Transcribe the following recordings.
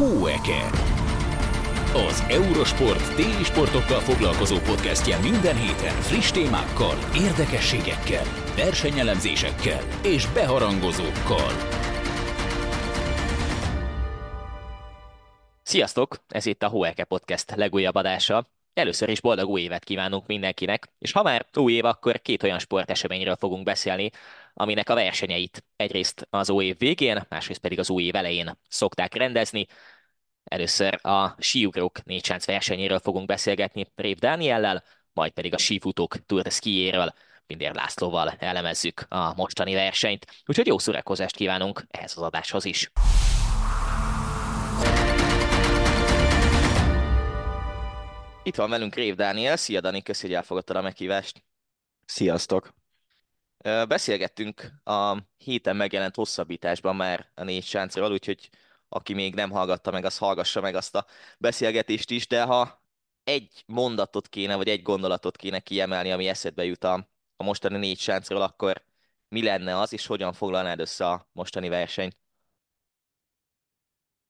Hóeke. Az Eurosport téli sportokkal foglalkozó podcastje minden héten friss témákkal, érdekességekkel, versenyelemzésekkel és beharangozókkal. Sziasztok! Ez itt a Hóeke Podcast legújabb adása. Először is boldog új évet kívánunk mindenkinek, és ha már új év, akkor két olyan sporteseményről fogunk beszélni, aminek a versenyeit egyrészt az új év végén, másrészt pedig az új év elején szokták rendezni. Először a síugrók négycsánc versenyéről fogunk beszélgetni Rév Dániellel, majd pedig a sífutók Tour de Skiéről, Pinder Lászlóval elemezzük a mostani versenyt. Úgyhogy jó szórakozást kívánunk ehhez az adáshoz is. Itt van velünk Rév Dániel. Szia Dani, köszi, hogy elfogadtad a meghívást. Sziasztok! Beszélgettünk a héten megjelent hosszabbításban már a négy sáncról, úgyhogy aki még nem hallgatta meg, az hallgassa meg azt a beszélgetést is, de ha egy mondatot kéne, vagy egy gondolatot kéne kiemelni, ami eszedbe jut a, a mostani négy sáncról, akkor mi lenne az, és hogyan foglalnád össze a mostani versenyt?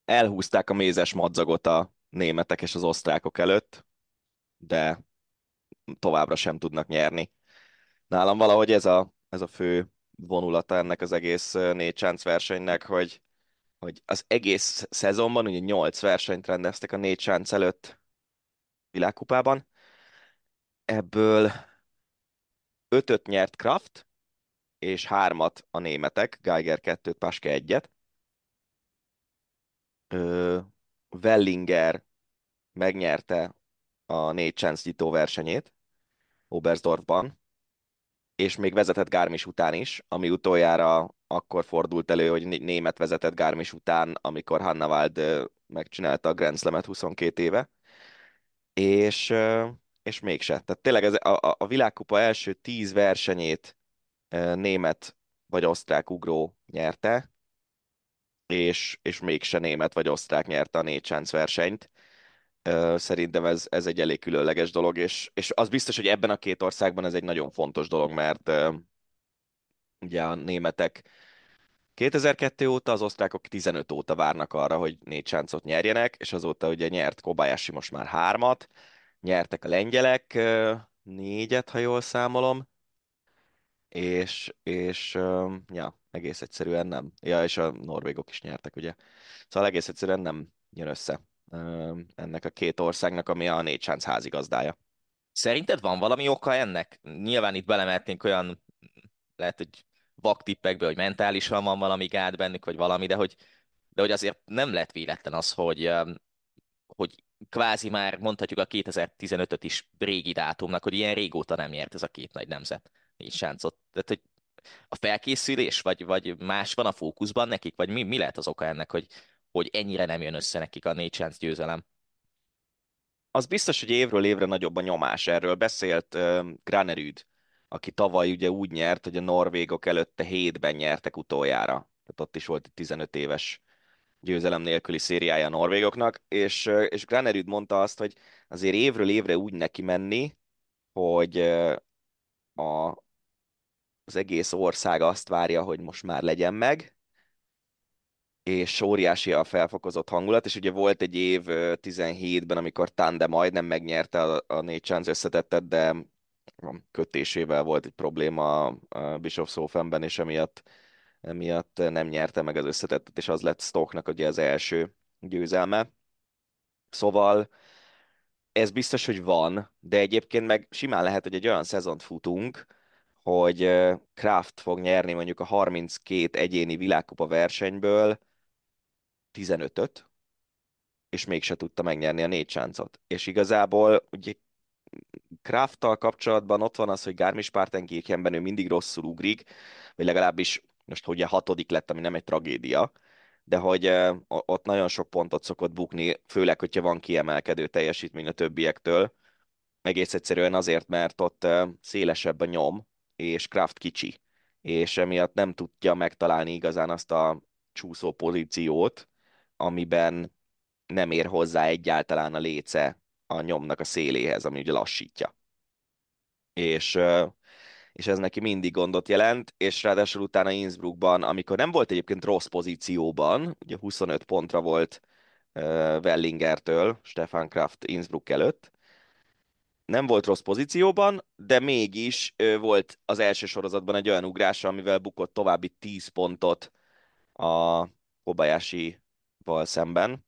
Elhúzták a mézes madzagot a németek és az osztrákok előtt, de továbbra sem tudnak nyerni. Nálam valahogy ez a, ez a fő vonulata ennek az egész négy chance versenynek, hogy, hogy az egész szezonban ugye nyolc versenyt rendeztek a négy chance előtt világkupában. Ebből ötöt nyert Kraft, és hármat a németek, Geiger kettőt, Paske egyet. Ö, Wellinger megnyerte a négy nyitó versenyét Oberstdorfban, és még vezetett Gármis után is, ami utoljára akkor fordult elő, hogy német vezetett Gármis után, amikor Hannawald megcsinálta a Grand Slam-et 22 éve, és, és mégse. Tehát tényleg ez a, a világkupa első tíz versenyét német vagy osztrák ugró nyerte, és, és mégse német vagy osztrák nyerte a négy versenyt. Szerintem ez, ez egy elég különleges dolog, és, és az biztos, hogy ebben a két országban ez egy nagyon fontos dolog, mert ugye a németek 2002 óta, az osztrákok 15 óta várnak arra, hogy négy sáncot nyerjenek, és azóta ugye nyert Kobayashi most már hármat, nyertek a lengyelek négyet, ha jól számolom, és, és ja, egész egyszerűen nem. Ja, és a norvégok is nyertek, ugye. Szóval egész egyszerűen nem jön össze ennek a két országnak, ami a négy sánc házigazdája. Szerinted van valami oka ennek? Nyilván itt belemehetnénk olyan, lehet, hogy vaktippekbe, hogy mentálisan van valami gát bennük, vagy valami, de hogy, de hogy azért nem lett véletlen az, hogy, hogy kvázi már mondhatjuk a 2015-öt is régi dátumnak, hogy ilyen régóta nem nyert ez a két nagy nemzet négy sáncot. Tehát, hogy a felkészülés, vagy, vagy más van a fókuszban nekik, vagy mi, mi lehet az oka ennek, hogy, hogy ennyire nem jön össze nekik a négy chance győzelem. Az biztos, hogy évről évre nagyobb a nyomás. Erről beszélt uh, Granerüd, aki tavaly ugye úgy nyert, hogy a norvégok előtte hétben nyertek utoljára. Tehát ott is volt egy 15 éves győzelem nélküli szériája a norvégoknak, és, és Granerüd mondta azt, hogy azért évről évre úgy neki menni, hogy a, az egész ország azt várja, hogy most már legyen meg, és óriási a felfokozott hangulat, és ugye volt egy év 17-ben, amikor Tande majdnem megnyerte a, a négy chance összetettet, de kötésével volt egy probléma a Bischofszhofenben, és emiatt, emiatt nem nyerte meg az összetettet, és az lett Stocknak ugye az első győzelme. Szóval ez biztos, hogy van, de egyébként meg simán lehet, hogy egy olyan szezont futunk, hogy Kraft fog nyerni mondjuk a 32 egyéni világkupa versenyből 15-öt, és mégse tudta megnyerni a négy sáncot. És igazából ugye Krafttal kapcsolatban ott van az, hogy Garmisch-Partenkirchenben ő mindig rosszul ugrik, vagy legalábbis most ugye hatodik lett, ami nem egy tragédia, de hogy uh, ott nagyon sok pontot szokott bukni, főleg, hogyha van kiemelkedő teljesítmény a többiektől. Egész egyszerűen azért, mert ott uh, szélesebb a nyom, és Kraft kicsi, és emiatt nem tudja megtalálni igazán azt a csúszó pozíciót, amiben nem ér hozzá egyáltalán a léce a nyomnak a széléhez, ami ugye lassítja. És, és ez neki mindig gondot jelent, és ráadásul utána Innsbruckban, amikor nem volt egyébként rossz pozícióban, ugye 25 pontra volt Wellingertől, Stefan Kraft Innsbruck előtt. Nem volt rossz pozícióban, de mégis volt az első sorozatban egy olyan ugrása, amivel bukott további 10 pontot a Kobayashi-val szemben,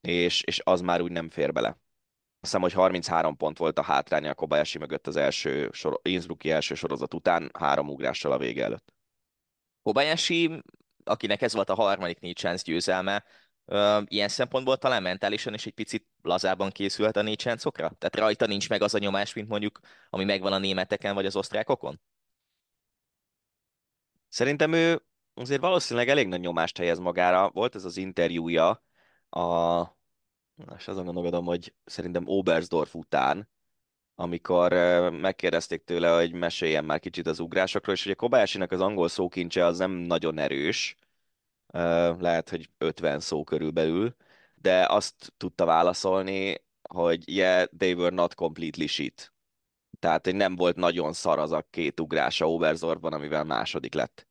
és, és az már úgy nem fér bele. Azt hiszem, hogy 33 pont volt a hátránya a Kobayashi mögött az első sor, Innsbrucki első sorozat után, három ugrással a vége előtt. Kobayashi, akinek ez volt a harmadik négy chance győzelme, ilyen szempontból talán mentálisan is egy picit lazában készült a négy chance Tehát rajta nincs meg az a nyomás, mint mondjuk, ami megvan a németeken vagy az osztrákokon? Szerintem ő azért valószínűleg elég nagy nyomást helyez magára. Volt ez az interjúja a, és azon gondolkodom, hogy szerintem Oberstdorf után, amikor megkérdezték tőle, hogy meséljen már kicsit az ugrásokról, és ugye kobayashi az angol szókincse az nem nagyon erős, lehet, hogy 50 szó körülbelül, de azt tudta válaszolni, hogy yeah, they were not completely shit. Tehát, hogy nem volt nagyon szar az a két ugrása Oberstdorfban, amivel második lett.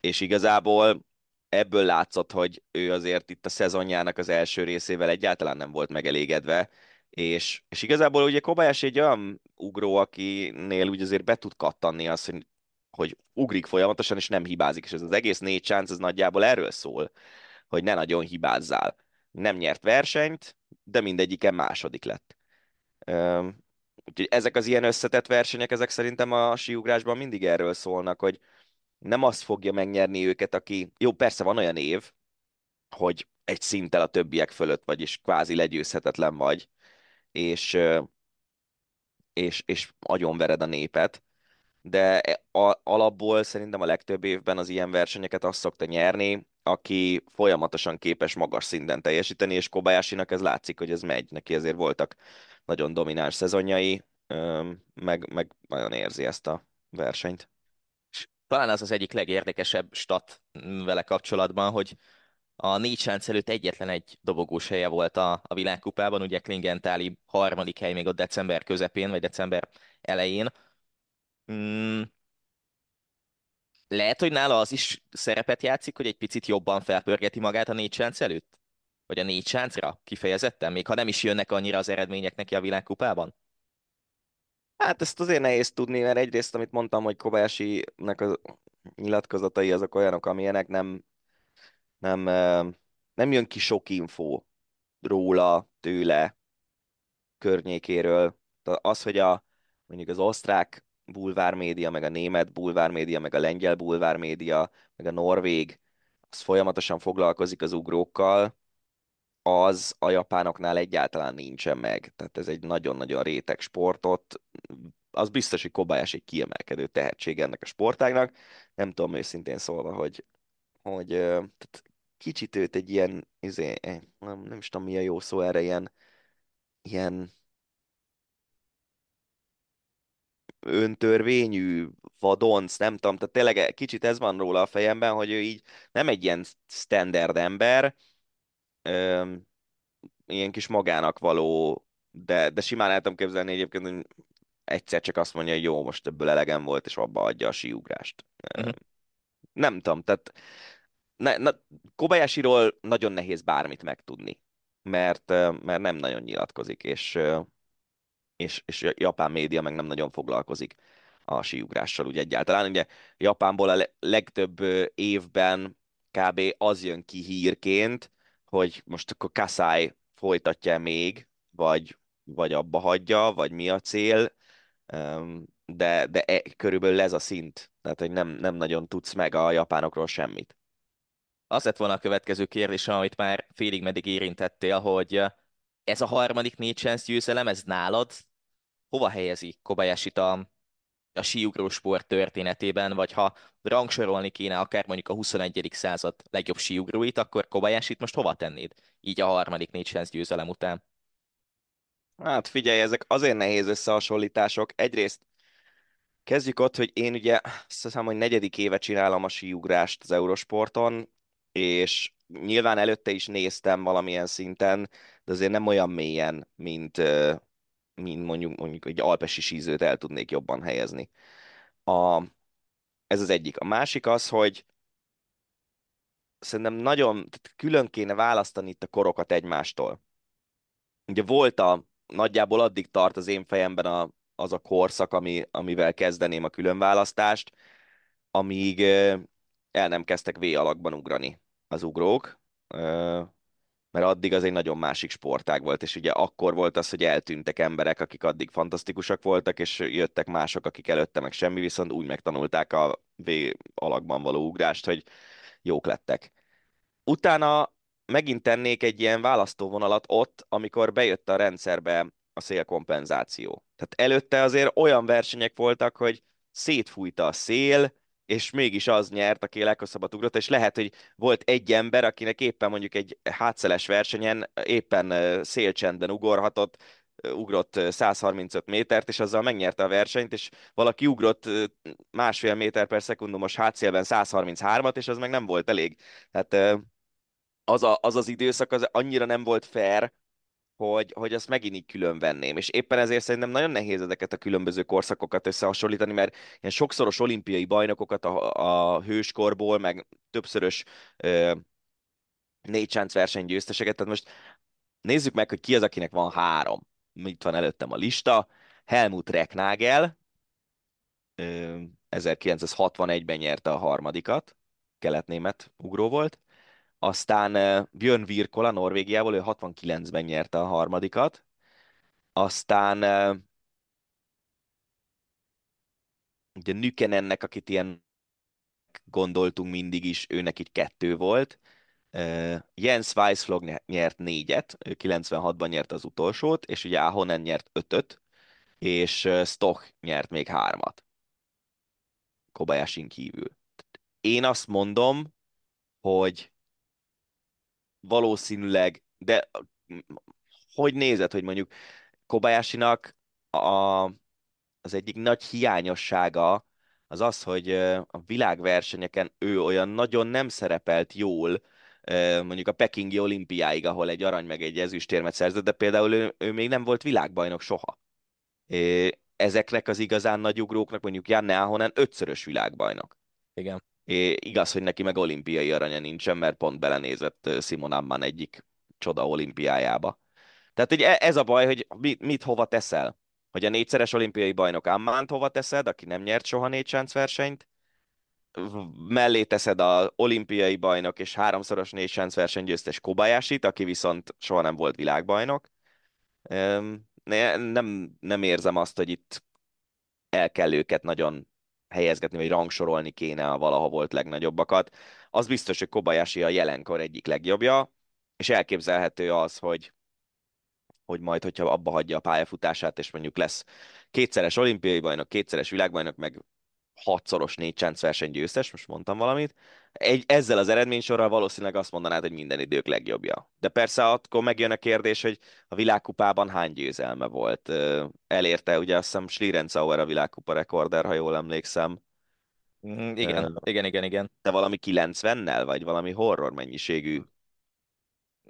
És igazából ebből látszott, hogy ő azért itt a szezonjának az első részével egyáltalán nem volt megelégedve, és, és igazából ugye Kobayashi egy olyan ugró, akinél úgy azért be tud kattanni azt, hogy, hogy ugrik folyamatosan, és nem hibázik, és ez az egész négy chance, ez nagyjából erről szól, hogy ne nagyon hibázzál. Nem nyert versenyt, de mindegyiken második lett. Úgyhogy ezek az ilyen összetett versenyek, ezek szerintem a síugrásban mindig erről szólnak, hogy nem azt fogja megnyerni őket, aki... Jó, persze van olyan év, hogy egy szinttel a többiek fölött vagy, és kvázi legyőzhetetlen vagy, és, és, és agyonvered a népet, de e, a, alapból szerintem a legtöbb évben az ilyen versenyeket azt szokta nyerni, aki folyamatosan képes magas szinten teljesíteni, és kobayashi ez látszik, hogy ez megy. Neki ezért voltak nagyon domináns szezonjai, meg, meg nagyon érzi ezt a versenyt. Talán az az egyik legérdekesebb stat vele kapcsolatban, hogy a négy sánc előtt egyetlen egy dobogós helye volt a, a világkupában, ugye Klingentáli harmadik hely még ott december közepén, vagy december elején. Mm, lehet, hogy nála az is szerepet játszik, hogy egy picit jobban felpörgeti magát a négy sánc előtt? Vagy a négy sáncra kifejezetten, még ha nem is jönnek annyira az eredmények neki a világkupában? Hát ezt azért nehéz tudni, mert egyrészt, amit mondtam, hogy Kobayashi-nek a nyilatkozatai azok olyanok, amilyenek nem, nem, nem jön ki sok info róla, tőle, környékéről. Az, hogy a, mondjuk az osztrák bulvármédia, meg a német bulvármédia, meg a lengyel bulvármédia, meg a norvég, az folyamatosan foglalkozik az ugrókkal, az a japánoknál egyáltalán nincsen meg. Tehát ez egy nagyon-nagyon réteg sportot. Az biztos, hogy Kobayashi egy kiemelkedő tehetség ennek a sportágnak. Nem tudom őszintén szólva, hogy, hogy tehát kicsit őt egy ilyen, izé, eh, nem, nem is tudom mi a jó szó erre, ilyen, ilyen öntörvényű vadonc, nem tudom, tehát tényleg kicsit ez van róla a fejemben, hogy ő így nem egy ilyen standard ember, öm, ilyen kis magának való, de, de simán el képzelni egyébként, hogy egyszer csak azt mondja, hogy jó, most ebből elegem volt, és abba adja a síugrást. Uh-huh. Nem tudom, tehát ne, na, Kobayashi-ról nagyon nehéz bármit megtudni, mert, mert nem nagyon nyilatkozik, és, és, és a japán média meg nem nagyon foglalkozik a síugrással úgy egyáltalán. Ugye Japánból a legtöbb évben kb. az jön ki hírként, hogy most akkor Kasai folytatja még, vagy, vagy abba hagyja, vagy mi a cél, de, de e, körülbelül ez a szint, tehát hogy nem, nem nagyon tudsz meg a japánokról semmit. Az lett volna a következő kérdés, amit már félig meddig érintettél, hogy ez a harmadik négy győzelem, ez nálad hova helyezi kobayashi a, a síugró sport történetében, vagy ha rangsorolni kéne akár mondjuk a 21. század legjobb síugróit, akkor kobayashi most hova tennéd? Így a harmadik négy győzelem után. Hát figyelj, ezek azért nehéz összehasonlítások. Egyrészt kezdjük ott, hogy én ugye azt hiszem, hogy negyedik éve csinálom a síugrást az Eurosporton, és nyilván előtte is néztem valamilyen szinten, de azért nem olyan mélyen, mint, mint mondjuk, mondjuk egy alpesi sízőt el tudnék jobban helyezni. A, ez az egyik. A másik az, hogy szerintem nagyon külön kéne választani itt a korokat egymástól. Ugye volt a, nagyjából addig tart az én fejemben a, az a korszak, ami, amivel kezdeném a különválasztást, amíg el nem kezdtek V alakban ugrani az ugrók, mert addig az egy nagyon másik sportág volt, és ugye akkor volt az, hogy eltűntek emberek, akik addig fantasztikusak voltak, és jöttek mások, akik előtte meg semmi, viszont úgy megtanulták a V alakban való ugrást, hogy jók lettek. Utána megint tennék egy ilyen választóvonalat ott, amikor bejött a rendszerbe a szélkompenzáció. Tehát előtte azért olyan versenyek voltak, hogy szétfújta a szél, és mégis az nyert, aki leghosszabbat ugrott, és lehet, hogy volt egy ember, akinek éppen mondjuk egy hátszeles versenyen éppen szélcsendben ugorhatott, ugrott 135 métert, és azzal megnyerte a versenyt, és valaki ugrott másfél méter per szekundumos hátszélben 133-at, és az meg nem volt elég. Tehát az, a, az az időszak az annyira nem volt fair, hogy, hogy azt megint így külön venném. És éppen ezért szerintem nagyon nehéz ezeket a különböző korszakokat összehasonlítani, mert ilyen sokszoros olimpiai bajnokokat a, a hőskorból, meg többszörös ö, négy versenygyőzteseket, tehát most nézzük meg, hogy ki az, akinek van három. Itt van előttem a lista. Helmut Recknagel, 1961-ben nyerte a harmadikat, keletnémet ugró volt. Aztán Björn Virkola Norvégiából, ő 69-ben nyerte a harmadikat. Aztán ugye Nükenennek, akit ilyen gondoltunk mindig is, őnek így kettő volt. Jens Weissflog nyert négyet, ő 96-ban nyert az utolsót, és ugye Ahonen nyert ötöt, és Stoch nyert még hármat. Kobayashi kívül. Én azt mondom, hogy valószínűleg, de hogy nézed, hogy mondjuk Kobayashinak a, az egyik nagy hiányossága az az, hogy a világversenyeken ő olyan nagyon nem szerepelt jól, mondjuk a Pekingi olimpiáig, ahol egy arany meg egy ezüstérmet szerzett, de például ő, ő még nem volt világbajnok soha. Ezeknek az igazán nagy ugróknak mondjuk Janne Ahonen ötszörös világbajnok. Igen. É, igaz, hogy neki meg olimpiai aranya nincsen, mert pont belenézett Simon Amman egyik csoda olimpiájába. Tehát ugye ez a baj, hogy mit, mit hova teszel. Hogy a négyszeres olimpiai bajnok Ammánt hova teszed, aki nem nyert soha négy versenyt, mellé teszed a olimpiai bajnok és háromszoros négy versenygyőztes Kobayashi-t, aki viszont soha nem volt világbajnok. Nem, nem érzem azt, hogy itt el kell őket nagyon helyezgetni, vagy rangsorolni kéne a valaha volt legnagyobbakat. Az biztos, hogy Kobayashi a jelenkor egyik legjobbja, és elképzelhető az, hogy hogy majd, hogyha abba hagyja a pályafutását, és mondjuk lesz kétszeres olimpiai bajnok, kétszeres világbajnok, meg hatszoros négy verseny győztes, most mondtam valamit, egy, ezzel az eredménysorral valószínűleg azt mondanád, hogy minden idők legjobbja. De persze akkor megjön a kérdés, hogy a világkupában hány győzelme volt. Elérte, ugye azt hiszem Schlierencauer a világkupa rekorder, ha jól emlékszem. Mm, igen, uh, igen, igen, igen. De valami 90-nel, vagy valami horror mennyiségű?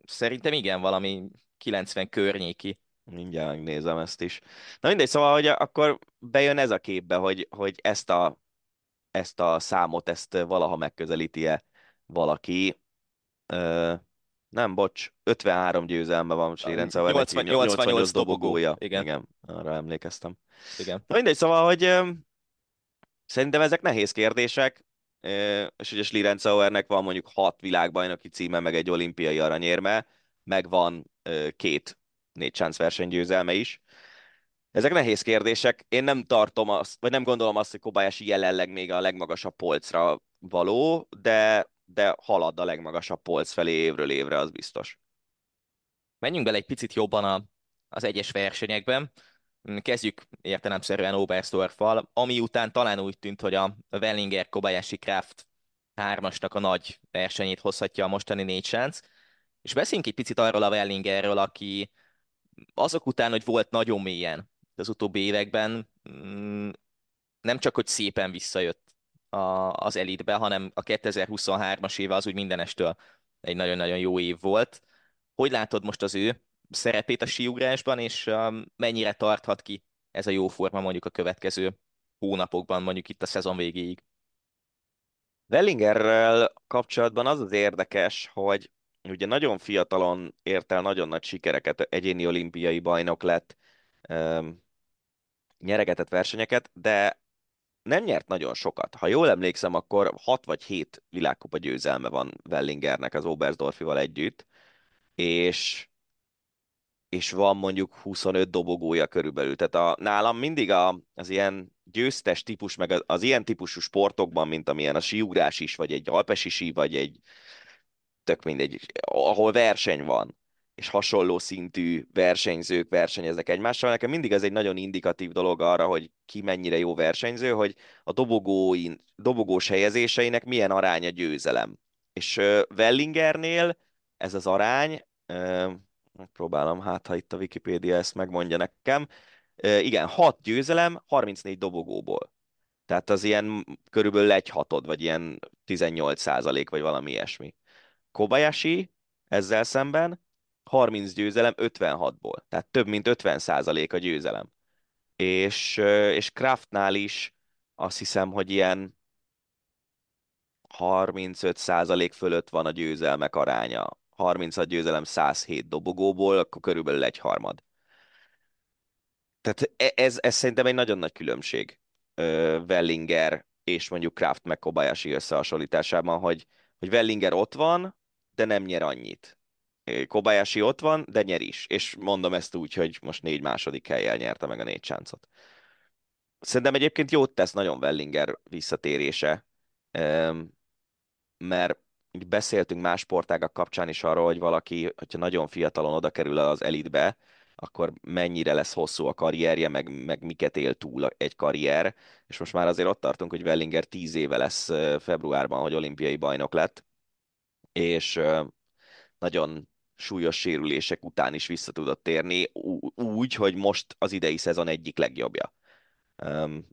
Szerintem igen, valami 90 környéki. Mindjárt megnézem ezt is. Na mindegy, szóval, hogy akkor bejön ez a képbe, hogy, hogy ezt, a, ezt a számot, ezt valaha megközelíti-e valaki. Ö, nem, bocs, 53 győzelme van Slirencauer, 80, 88 dobogója. Igen. Igen, arra emlékeztem. Igen. Na mindegy, szóval, hogy ö, szerintem ezek nehéz kérdések, ö, és ugye Slirencauernek van mondjuk hat világbajnoki címe, meg egy olimpiai aranyérme, meg van ö, két négy chance versenygyőzelme is. Ezek nehéz kérdések. Én nem tartom azt, vagy nem gondolom azt, hogy Kobayashi jelenleg még a legmagasabb polcra való, de, de halad a legmagasabb polc felé évről évre, az biztos. Menjünk bele egy picit jobban a, az egyes versenyekben. Kezdjük értelemszerűen Oberstdorffal, ami után talán úgy tűnt, hogy a Wellinger Kobayashi Kraft hármasnak a nagy versenyét hozhatja a mostani négy sánc. És beszéljünk egy picit arról a Wellingerről, aki azok után, hogy volt nagyon mélyen az utóbbi években, mm, nem csak, hogy szépen visszajött a, az elitbe, hanem a 2023-as éve az úgy mindenestől egy nagyon-nagyon jó év volt. Hogy látod most az ő szerepét a síugrásban, és mennyire tarthat ki ez a jó forma mondjuk a következő hónapokban, mondjuk itt a szezon végéig? Wellingerrel kapcsolatban az az érdekes, hogy ugye nagyon fiatalon ért el nagyon nagy sikereket, egyéni olimpiai bajnok lett, nyeregetett versenyeket, de nem nyert nagyon sokat. Ha jól emlékszem, akkor 6 vagy 7 világkupa győzelme van Wellingernek az Oberstdorfival együtt, és és van mondjuk 25 dobogója körülbelül. Tehát a, nálam mindig a, az ilyen győztes típus, meg az, az ilyen típusú sportokban, mint amilyen a síugrás is, vagy egy alpesi sí, vagy egy tök mindegy, ahol verseny van, és hasonló szintű versenyzők versenyeznek egymással. Nekem mindig ez egy nagyon indikatív dolog arra, hogy ki mennyire jó versenyző, hogy a dobogóin, dobogós helyezéseinek milyen aránya győzelem. És uh, Wellingernél ez az arány, uh, megpróbálom, hát ha itt a Wikipédia ezt megmondja nekem, uh, igen, 6 győzelem, 34 dobogóból. Tehát az ilyen körülbelül egy hatod, vagy ilyen 18 százalék, vagy valami ilyesmi. Kobayashi ezzel szemben 30 győzelem 56-ból, tehát több mint 50 százalék a győzelem. És, és Kraftnál is azt hiszem, hogy ilyen 35 százalék fölött van a győzelmek aránya. 36 győzelem 107 dobogóból, akkor körülbelül egy harmad. Tehát e, ez, ez szerintem egy nagyon nagy különbség Wellinger és mondjuk Kraft meg Kobayashi összehasonlításában, hogy, hogy Wellinger ott van, de nem nyer annyit. Kobayashi ott van, de nyer is. És mondom ezt úgy, hogy most négy második helyjel nyerte meg a négy sáncot. Szerintem egyébként jót tesz nagyon Wellinger visszatérése, mert beszéltünk más sportágak kapcsán is arról, hogy valaki, hogyha nagyon fiatalon oda kerül az elitbe, akkor mennyire lesz hosszú a karrierje, meg, meg miket él túl egy karrier, és most már azért ott tartunk, hogy Wellinger tíz éve lesz februárban, hogy olimpiai bajnok lett, és nagyon súlyos sérülések után is vissza tudott térni, úgy, hogy most az idei szezon egyik legjobbja.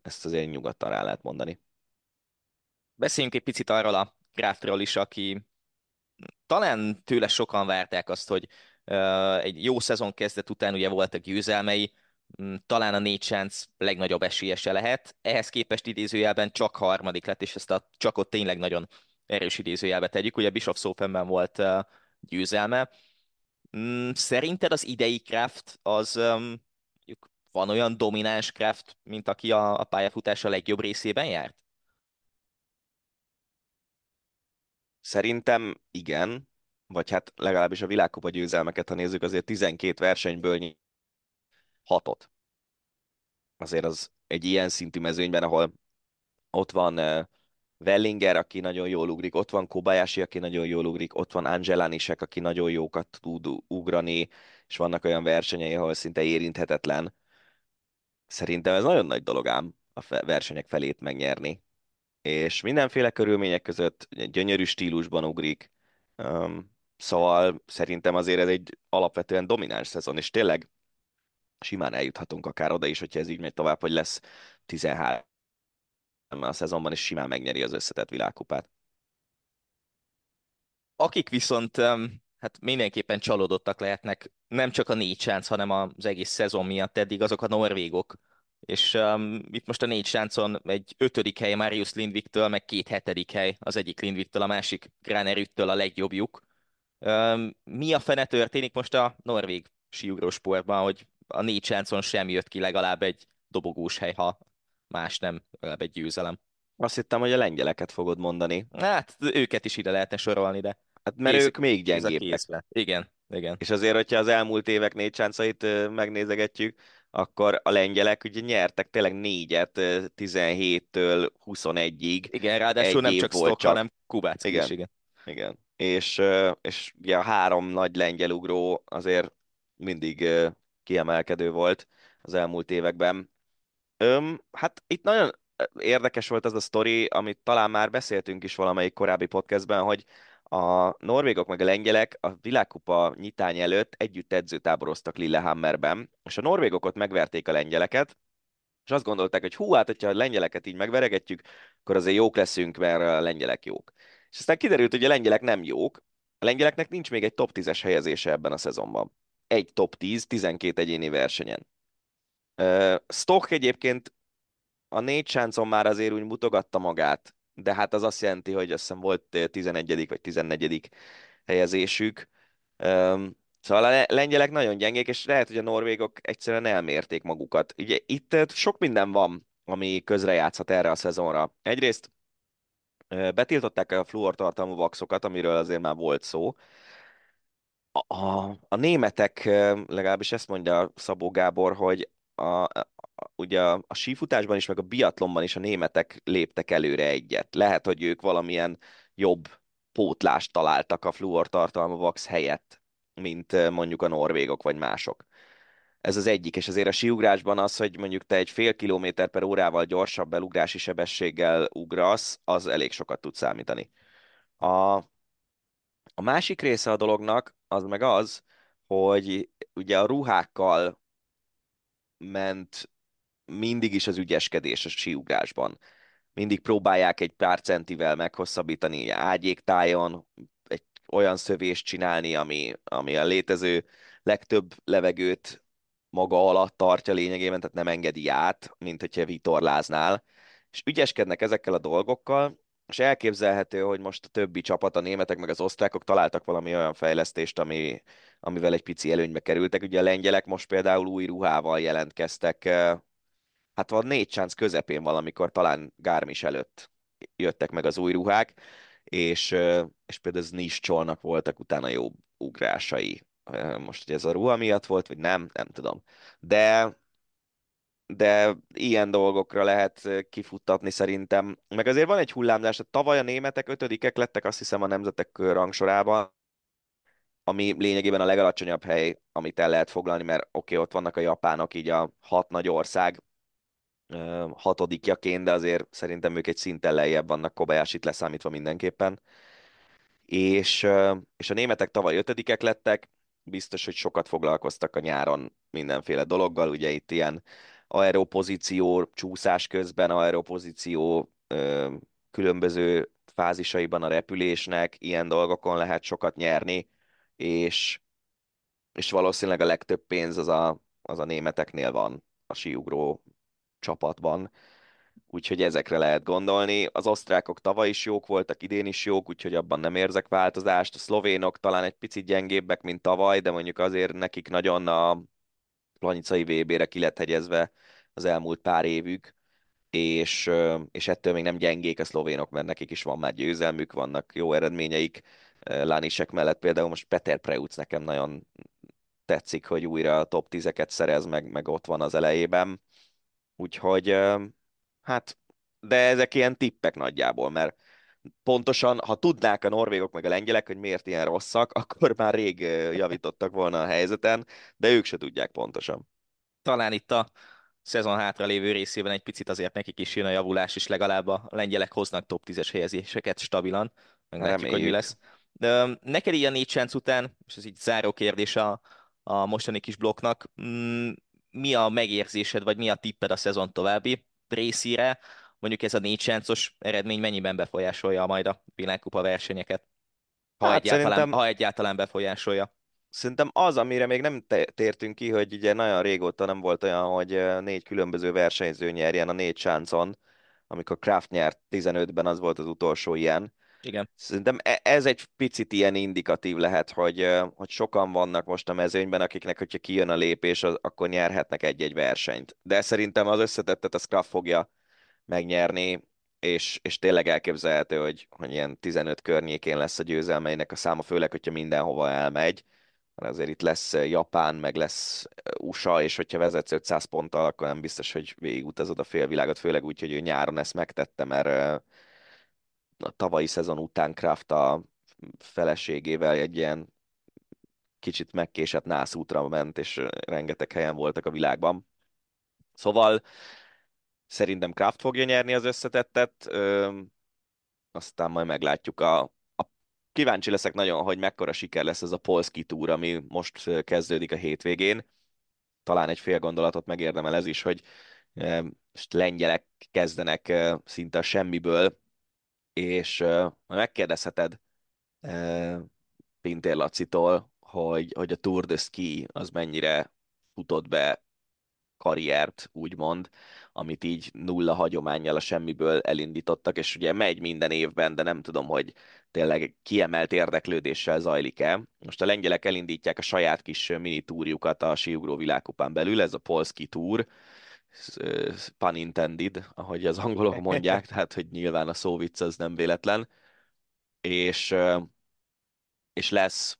Ezt azért nyugodtan rá lehet mondani. Beszéljünk egy picit arról a Kraftról is, aki talán tőle sokan várták azt, hogy egy jó szezon kezdet után ugye voltak győzelmei, talán a négy sánc legnagyobb esélyese lehet. Ehhez képest idézőjelben csak harmadik lett, és ezt a csakot tényleg nagyon erős idézőjelbe tegyük. Ugye Bishop Sophenben volt győzelme. Mm, szerinted az idei Kraft az van olyan domináns Kraft, mint aki a, a pályafutása legjobb részében járt? Szerintem igen, vagy hát legalábbis a világkupa győzelmeket, ha nézzük, azért 12 versenyből hatot. Azért az egy ilyen szintű mezőnyben, ahol ott van Wellinger, aki nagyon jól ugrik, ott van Kobayashi, aki nagyon jól ugrik, ott van Angelanisek, aki nagyon jókat tud ugrani, és vannak olyan versenyei, ahol szinte érinthetetlen. Szerintem ez nagyon nagy dolog ám a versenyek felét megnyerni. És mindenféle körülmények között gyönyörű stílusban ugrik. Um, szóval szerintem azért ez egy alapvetően domináns szezon, és tényleg simán eljuthatunk akár oda is, hogyha ez így megy tovább, hogy lesz 13 a szezonban, és simán megnyeri az összetett világkupát. Akik viszont hát mindenképpen csalódottak lehetnek, nem csak a négy sánc, hanem az egész szezon miatt eddig azok a norvégok. És um, itt most a négy sáncon egy ötödik hely Marius Lindviktől, meg két hetedik hely az egyik Lindviktől, a másik Granerüttől a legjobbjuk. Um, mi a fene történik most a norvég síugrósportban, hogy a négy sáncon sem jött ki legalább egy dobogós hely, ha más nem, legalább egy győzelem. Azt hittem, hogy a lengyeleket fogod mondani. Hát, őket is ide lehetne sorolni, de... Hát mert kész, ők még gyengébbek. Igen, igen. És azért, hogyha az elmúlt évek négy csáncait megnézegetjük, akkor a lengyelek ugye nyertek tényleg négyet 17-től 21-ig. Igen, ráadásul nem csak Stock, csak... hanem Kubác igen. is, igen. Igen. És, és ugye a három nagy lengyel ugró azért mindig kiemelkedő volt az elmúlt években. Öm, hát itt nagyon érdekes volt az a sztori, amit talán már beszéltünk is valamelyik korábbi podcastben, hogy a norvégok meg a lengyelek a világkupa nyitány előtt együtt edzőtáboroztak Lillehammerben, és a norvégok ott megverték a lengyeleket, és azt gondolták, hogy hú, hát, hogyha a lengyeleket így megveregetjük, akkor azért jók leszünk, mert a lengyelek jók. És aztán kiderült, hogy a lengyelek nem jók, a lengyeleknek nincs még egy top 10-es helyezése ebben a szezonban. Egy top 10, 12 egyéni versenyen. Stock egyébként a négy sáncon már azért úgy mutogatta magát, de hát az azt jelenti, hogy azt hiszem volt 11. vagy 14. helyezésük. Szóval a lengyelek nagyon gyengék, és lehet, hogy a norvégok egyszerűen elmérték magukat. Ugye itt sok minden van, ami közrejátszhat erre a szezonra. Egyrészt betiltották a fluortartalmú vaxokat, amiről azért már volt szó. A, a, a németek, legalábbis ezt mondja Szabó Gábor, hogy a, ugye a, a sífutásban is, meg a biatlonban is a németek léptek előre egyet. Lehet, hogy ők valamilyen jobb pótlást találtak a fluortartalmú vax helyett, mint mondjuk a norvégok vagy mások. Ez az egyik, és azért a síugrásban az, hogy mondjuk te egy fél kilométer per órával gyorsabb elugrási sebességgel ugrasz, az elég sokat tud számítani. A, a másik része a dolognak az meg az, hogy ugye a ruhákkal ment mindig is az ügyeskedés a síugrásban. Mindig próbálják egy pár centivel meghosszabbítani ágyéktájon, egy olyan szövést csinálni, ami, ami a létező legtöbb levegőt maga alatt tartja lényegében, tehát nem engedi át, mint hogyha vitorláznál. És ügyeskednek ezekkel a dolgokkal, és elképzelhető, hogy most a többi csapat, a németek meg az osztrákok találtak valami olyan fejlesztést, ami, amivel egy pici előnybe kerültek. Ugye a lengyelek most például új ruhával jelentkeztek, hát van négy csánc közepén valamikor, talán Gármis előtt jöttek meg az új ruhák, és, és például az Niscsolnak voltak utána jó ugrásai. Most, hogy ez a ruha miatt volt, vagy nem, nem tudom. De de ilyen dolgokra lehet kifuttatni szerintem. Meg azért van egy hullámzás, tavaly a németek ötödikek lettek azt hiszem a nemzetek rangsorában, ami lényegében a legalacsonyabb hely, amit el lehet foglalni, mert oké, okay, ott vannak a japánok, így a hat nagy ország hatodikjaként, de azért szerintem ők egy szinten lejjebb vannak Kobayashi-t leszámítva mindenképpen. És, és a németek tavaly ötödikek lettek, biztos, hogy sokat foglalkoztak a nyáron mindenféle dologgal, ugye itt ilyen aeropozíció csúszás közben, aeropozíció különböző fázisaiban a repülésnek, ilyen dolgokon lehet sokat nyerni, és, és valószínűleg a legtöbb pénz az a, az a németeknél van a síugró csapatban. Úgyhogy ezekre lehet gondolni. Az osztrákok tavaly is jók voltak, idén is jók, úgyhogy abban nem érzek változást. A szlovénok talán egy picit gyengébbek, mint tavaly, de mondjuk azért nekik nagyon a planicai VB-re ki lett az elmúlt pár évük, és, és ettől még nem gyengék a szlovénok, mert nekik is van már győzelmük, vannak jó eredményeik. Lánisek mellett például most Peter Preuc nekem nagyon tetszik, hogy újra a top 10-eket szerez, meg, meg ott van az elejében. Úgyhogy hát, de ezek ilyen tippek nagyjából, mert pontosan, ha tudnák a norvégok meg a lengyelek, hogy miért ilyen rosszak, akkor már rég javítottak volna a helyzeten, de ők se tudják pontosan. Talán itt a szezon hátra lévő részében egy picit azért nekik is jön a javulás, és legalább a lengyelek hoznak top 10-es helyezéseket stabilan, meg látjuk, hogy mi lesz. De neked ilyen négy chance után, és ez így záró kérdés a, a mostani kis blokknak, mm, mi a megérzésed, vagy mi a tipped a szezon további részére? mondjuk ez a négy sáncos eredmény mennyiben befolyásolja majd a világkupa versenyeket? Ha, hát egyáltalán, szerintem, ha egyáltalán befolyásolja. Szerintem az, amire még nem tértünk ki, hogy ugye nagyon régóta nem volt olyan, hogy négy különböző versenyző nyerjen a négy sáncon, amikor Kraft nyert 15-ben, az volt az utolsó ilyen. Igen. Szerintem e- ez egy picit ilyen indikatív lehet, hogy, hogy sokan vannak most a mezőnyben, akiknek, hogyha kijön a lépés, akkor nyerhetnek egy-egy versenyt. De szerintem az összetettet a Kraft fogja megnyerni, és, és tényleg elképzelhető, hogy, hogy ilyen 15 környékén lesz a győzelmeinek a száma, főleg, hogyha mindenhova elmegy, mert azért itt lesz Japán, meg lesz USA, és hogyha vezetsz 500 ponttal, akkor nem biztos, hogy végigutazod a félvilágot, főleg úgy, hogy ő nyáron ezt megtette, mert a tavalyi szezon után Kraft a feleségével egy ilyen kicsit megkésett nászútra ment, és rengeteg helyen voltak a világban. Szóval Szerintem Kraft fogja nyerni az összetettet, ö, aztán majd meglátjuk. A, a, kíváncsi leszek nagyon, hogy mekkora siker lesz ez a Polski túr, ami most kezdődik a hétvégén. Talán egy fél gondolatot megérdemel ez is, hogy most lengyelek kezdenek szinte semmiből, és megkérdezheted Pintér Lacitól, hogy, hogy a Tour de Ski az mennyire futott be karriert, úgymond, amit így nulla hagyományjal a semmiből elindítottak, és ugye megy minden évben, de nem tudom, hogy tényleg kiemelt érdeklődéssel zajlik-e. Most a lengyelek elindítják a saját kis mini túrjukat a síugró világkupán belül, ez a Polski túr, pun intended, ahogy az angolok mondják, tehát hogy nyilván a szóvic az nem véletlen, és, és lesz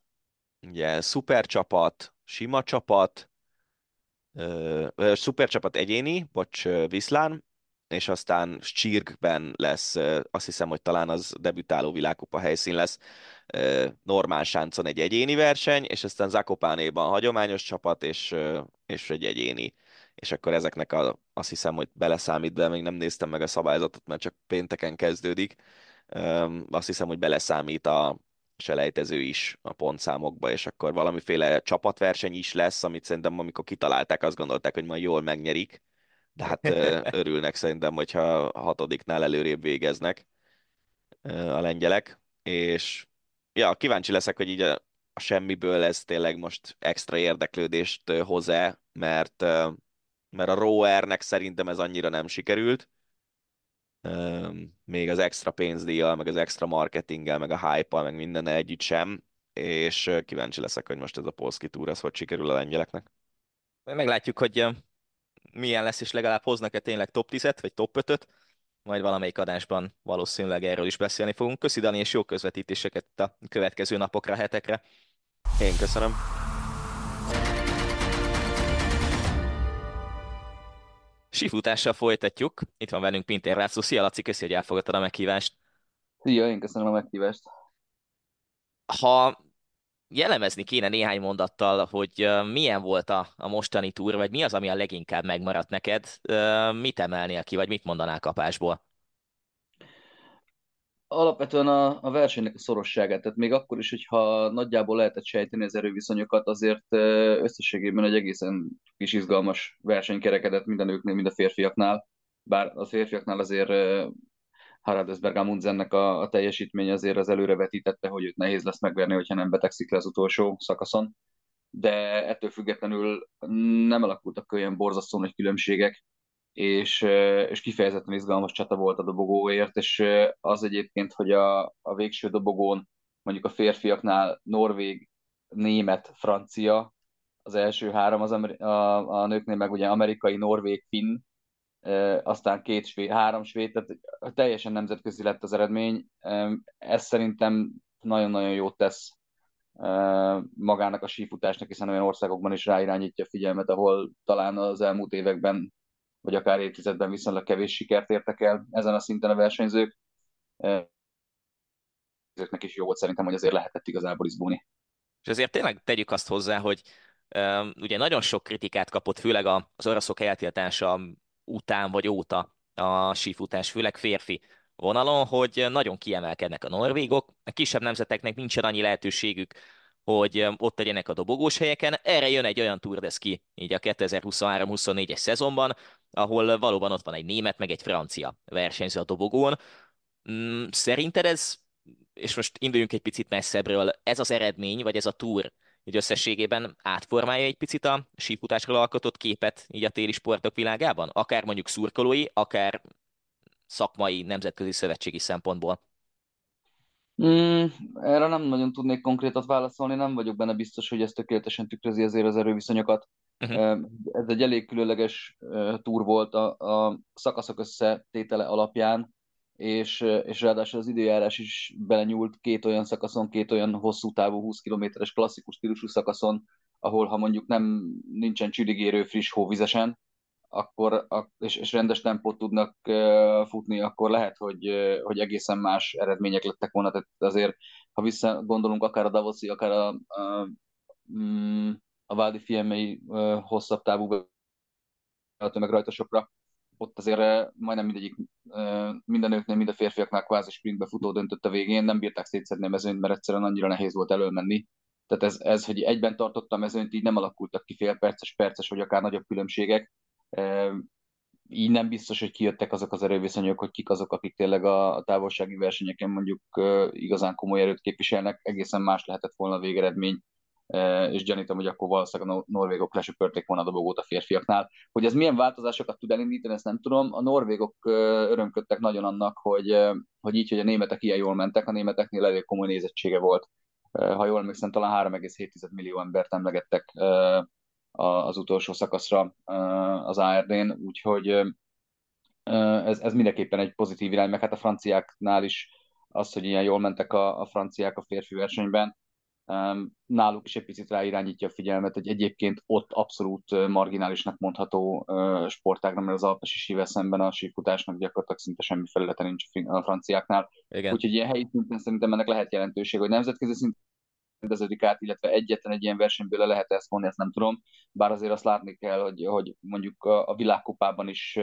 ugye szupercsapat, sima csapat, szupercsapat egyéni, bocs, Viszlán, és aztán Csirkben lesz, azt hiszem, hogy talán az debütáló világkupa helyszín lesz, normál sáncon egy egyéni verseny, és aztán Zakopánéban hagyományos csapat, és, és egy egyéni. És akkor ezeknek a, azt hiszem, hogy beleszámít, de még nem néztem meg a szabályzatot, mert csak pénteken kezdődik. Azt hiszem, hogy beleszámít a selejtező is a pontszámokba, és akkor valamiféle csapatverseny is lesz, amit szerintem amikor kitalálták, azt gondolták, hogy majd jól megnyerik, de hát örülnek szerintem, hogyha a hatodiknál előrébb végeznek a lengyelek, és ja, kíváncsi leszek, hogy így a, a semmiből ez tényleg most extra érdeklődést hoz-e, mert, mert a Rowernek szerintem ez annyira nem sikerült, még az extra pénzdíjjal, meg az extra marketinggel, meg a hype meg minden együtt sem, és kíváncsi leszek, hogy most ez a Polski túr, ez hogy sikerül a lengyeleknek. Meglátjuk, hogy milyen lesz, és legalább hoznak-e tényleg top 10-et, vagy top 5-öt, majd valamelyik adásban valószínűleg erről is beszélni fogunk. Köszi Dani, és jó közvetítéseket a következő napokra, hetekre. Én köszönöm. Sifutással folytatjuk. Itt van velünk Pintér László. Szia Laci, köszi, hogy elfogadtad a meghívást. Szia, én köszönöm a meghívást. Ha jellemezni kéne néhány mondattal, hogy milyen volt a, a mostani túr, vagy mi az, ami a leginkább megmaradt neked, mit emelnél ki, vagy mit mondanál kapásból? Alapvetően a, a versenynek a szorosságát, tehát még akkor is, hogyha nagyjából lehetett sejteni az erőviszonyokat, azért összességében egy egészen kis izgalmas verseny kerekedett minden őknél, mind a férfiaknál, bár a férfiaknál azért Haraldesberg Amundsennek a, a teljesítmény azért az előrevetítette, hogy őt nehéz lesz megverni, hogyha nem betegszik le az utolsó szakaszon, de ettől függetlenül nem alakultak olyan borzasztó nagy különbségek, és, és kifejezetten izgalmas csata volt a dobogóért, és az egyébként, hogy a, a végső dobogón mondjuk a férfiaknál norvég, német, francia, az első három, az a, a nőknél meg ugye amerikai, norvég, finn, aztán két svéd, három svéd, tehát teljesen nemzetközi lett az eredmény. Ez szerintem nagyon-nagyon jót tesz magának a sífutásnak, hiszen olyan országokban is ráirányítja a figyelmet, ahol talán az elmúlt években, vagy akár évtizedben viszonylag kevés sikert értek el ezen a szinten a versenyzők. Ezeknek is jó volt szerintem, hogy azért lehetett igazából izgulni. És azért tényleg tegyük azt hozzá, hogy um, ugye nagyon sok kritikát kapott, főleg az oroszok eltiltása után vagy óta a sífutás, főleg férfi vonalon, hogy nagyon kiemelkednek a norvégok, a kisebb nemzeteknek nincsen annyi lehetőségük, hogy ott legyenek a dobogós helyeken. Erre jön egy olyan Tour de Ski, így a 2023-24-es szezonban, ahol valóban ott van egy német, meg egy francia versenyző a dobogón. Mm, szerinted ez, és most induljunk egy picit messzebbről, ez az eredmény, vagy ez a Tour így összességében átformálja egy picit a sífutásról alkotott képet így a téli sportok világában? Akár mondjuk szurkolói, akár szakmai, nemzetközi szövetségi szempontból? Mm, erre nem nagyon tudnék konkrétat válaszolni, nem vagyok benne biztos, hogy ez tökéletesen tükrözi azért az erőviszonyokat. Uh-huh. Ez egy elég különleges túr volt a, a szakaszok összetétele alapján, és, és ráadásul az időjárás is belenyúlt két olyan szakaszon, két olyan hosszú távú 20 kilométeres klasszikus stílusú szakaszon, ahol ha mondjuk nem nincsen csüdigérő friss hóvizesen, akkor, és, és rendes tempót tudnak futni, akkor lehet, hogy, hogy egészen más eredmények lettek volna. Tehát azért, ha vissza gondolunk akár a Davoszi, akár a, a, mm, a Vádi Fiemei hosszabb távú tömegrajtosokra, ott azért majdnem mindegyik, minden nőknél, mind a férfiaknál kvázi sprintbe futó döntött a végén, nem bírták szétszedni a mezőnyt, mert egyszerűen annyira nehéz volt előmenni. Tehát ez, ez, hogy egyben tartotta a mezőnyt, így nem alakultak ki fél perces, perces, vagy akár nagyobb különbségek. Így nem biztos, hogy kijöttek azok az erőviszonyok, hogy kik azok, akik tényleg a, távolsági versenyeken mondjuk igazán komoly erőt képviselnek. Egészen más lehetett volna a végeredmény. És gyanítom, hogy akkor valószínűleg a norvégok lesöpörték volna a dobogót a férfiaknál. Hogy ez milyen változásokat tud elindítani, ezt nem tudom. A norvégok örömködtek nagyon annak, hogy, hogy így, hogy a németek ilyen jól mentek, a németeknél elég komoly nézettsége volt. Ha jól emlékszem, talán 3,7 millió embert emlegettek az utolsó szakaszra az ARD-n, úgyhogy ez, ez mindenképpen egy pozitív irány, meg hát a franciáknál is az, hogy ilyen jól mentek a, a franciák a férfi versenyben, náluk is egy picit ráirányítja a figyelmet, hogy egyébként ott abszolút marginálisnak mondható sportágra, mert az alpesi sível szemben a sífutásnak gyakorlatilag szinte semmi felülete nincs a franciáknál. Igen. Úgyhogy ilyen helyi szinten szerintem ennek lehet jelentőség, hogy nemzetközi szinten rendeződik át, illetve egyetlen egy ilyen versenyből le lehet ezt vonni, ezt nem tudom. Bár azért azt látni kell, hogy, hogy mondjuk a, a világkupában is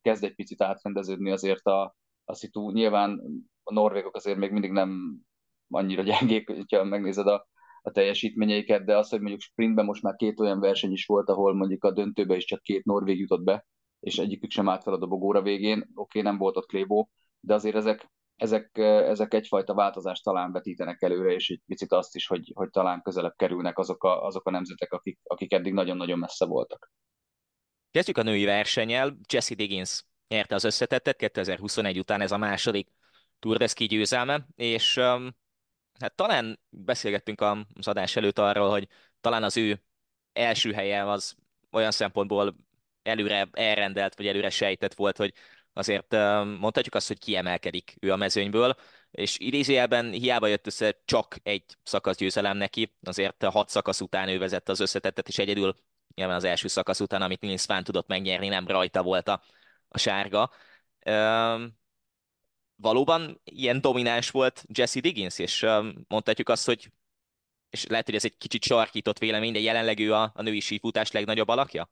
kezd egy picit átrendeződni azért a, a szitu. Nyilván a norvégok azért még mindig nem annyira gyengék, hogyha megnézed a, a teljesítményeiket, de az, hogy mondjuk sprintben most már két olyan verseny is volt, ahol mondjuk a döntőbe is csak két norvég jutott be, és egyikük sem állt fel a dobogóra végén, oké, okay, nem volt ott Klébó, de azért ezek, ezek, ezek egyfajta változást talán vetítenek előre, és egy picit azt is, hogy, hogy talán közelebb kerülnek azok a, azok a nemzetek, akik, akik eddig nagyon-nagyon messze voltak. Kezdjük a női versennyel. Jesse Diggins nyerte az összetettet 2021 után ez a második Tour de Ski győzelme, és um, hát talán beszélgettünk az adás előtt arról, hogy talán az ő első helye az olyan szempontból előre elrendelt, vagy előre sejtett volt, hogy azért mondhatjuk azt, hogy kiemelkedik ő a mezőnyből, és idézőjelben hiába jött össze csak egy szakasz győzelem neki, azért hat szakasz után ő vezette az összetettet, és egyedül nyilván az első szakasz után, amit Nils Fán tudott megnyerni, nem rajta volt a, a sárga valóban ilyen domináns volt Jesse Diggins, és mondhatjuk azt, hogy és lehet, hogy ez egy kicsit sarkított vélemény, de jelenleg ő a, a női sífutás legnagyobb alakja?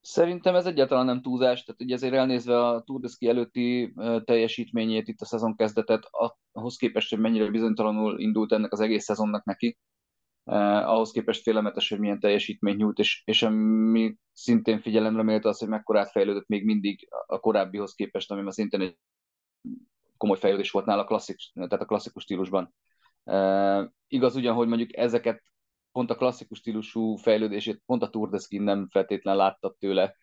Szerintem ez egyáltalán nem túlzás, tehát ugye azért elnézve a Tour előtti teljesítményét itt a szezon kezdetet, ahhoz képest, hogy mennyire bizonytalanul indult ennek az egész szezonnak neki, eh, ahhoz képest félelmetes, hogy milyen teljesítményt nyújt, és, és ami szintén figyelemre méltó az, hogy mekkorát fejlődött még mindig a korábbihoz képest, ami ma szintén egy komoly fejlődés volt nála klasszik, tehát a klasszikus stílusban. Uh, igaz ugyan, hogy mondjuk ezeket pont a klasszikus stílusú fejlődését pont a Tour de Ski nem feltétlen látta tőle,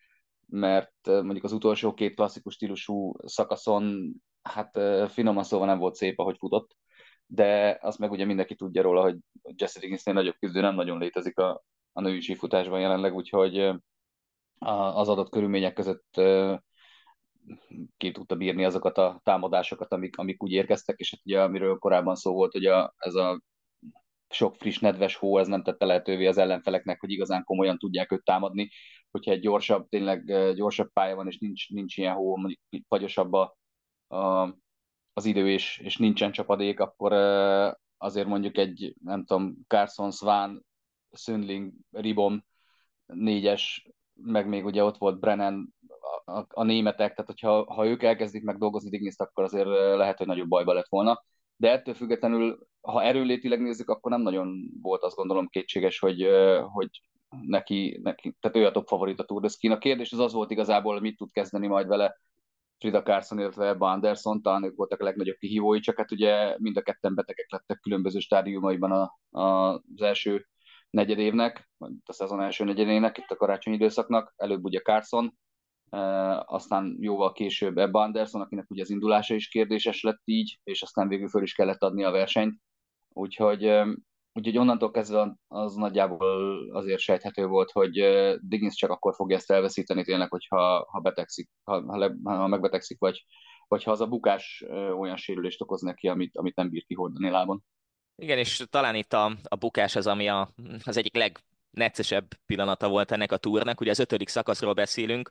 mert mondjuk az utolsó két klasszikus stílusú szakaszon, hát finoman szóval nem volt szép, ahogy futott, de azt meg ugye mindenki tudja róla, hogy Jesse Digginsnél nagyobb küzdő nem nagyon létezik a, a női sífutásban jelenleg, úgyhogy az adott körülmények között ki tudta bírni azokat a támadásokat, amik, amik úgy érkeztek, és hát ugye amiről korábban szó volt, hogy a, ez a sok friss, nedves hó, ez nem tette lehetővé az ellenfeleknek, hogy igazán komolyan tudják őt támadni. Hogyha egy gyorsabb, tényleg gyorsabb pálya van, és nincs, nincs ilyen hó, mondjuk fagyosabb a, a, az idő, és, és nincsen csapadék, akkor azért mondjuk egy, nem tudom, Carson, Svan, Sundling, Ribom négyes, meg még ugye ott volt Brennan, a, a németek, tehát hogyha ha ők elkezdik meg dolgozni Digniszt, akkor azért lehet, hogy nagyobb bajba lett volna. De ettől függetlenül, ha erőlétileg nézzük, akkor nem nagyon volt azt gondolom kétséges, hogy, hogy neki, neki, tehát ő a top favorit a Tour de Ski. A kérdés az az volt igazából, mit tud kezdeni majd vele Frida Carson, illetve Ebba Anderson, talán ők voltak a legnagyobb kihívói, csak hát ugye mind a ketten betegek lettek különböző stádiumaiban a, a, az első negyedévnek, a szezon első negyedének, itt a karácsonyi időszaknak, előbb ugye Carson, aztán jóval később Ebba Anderson, akinek ugye az indulása is kérdéses lett így, és aztán végül föl is kellett adni a versenyt. Úgyhogy, úgyhogy onnantól kezdve az nagyjából azért sejthető volt, hogy Diggins csak akkor fogja ezt elveszíteni tényleg, hogyha ha betegszik, ha, ha, le, ha megbetegszik, vagy, vagy ha az a bukás olyan sérülést okoz neki, amit, amit nem bír kihordani lábon. Igen, és talán itt a, a bukás az, ami a, az egyik legneccesebb pillanata volt ennek a túrnak. Ugye az ötödik szakaszról beszélünk,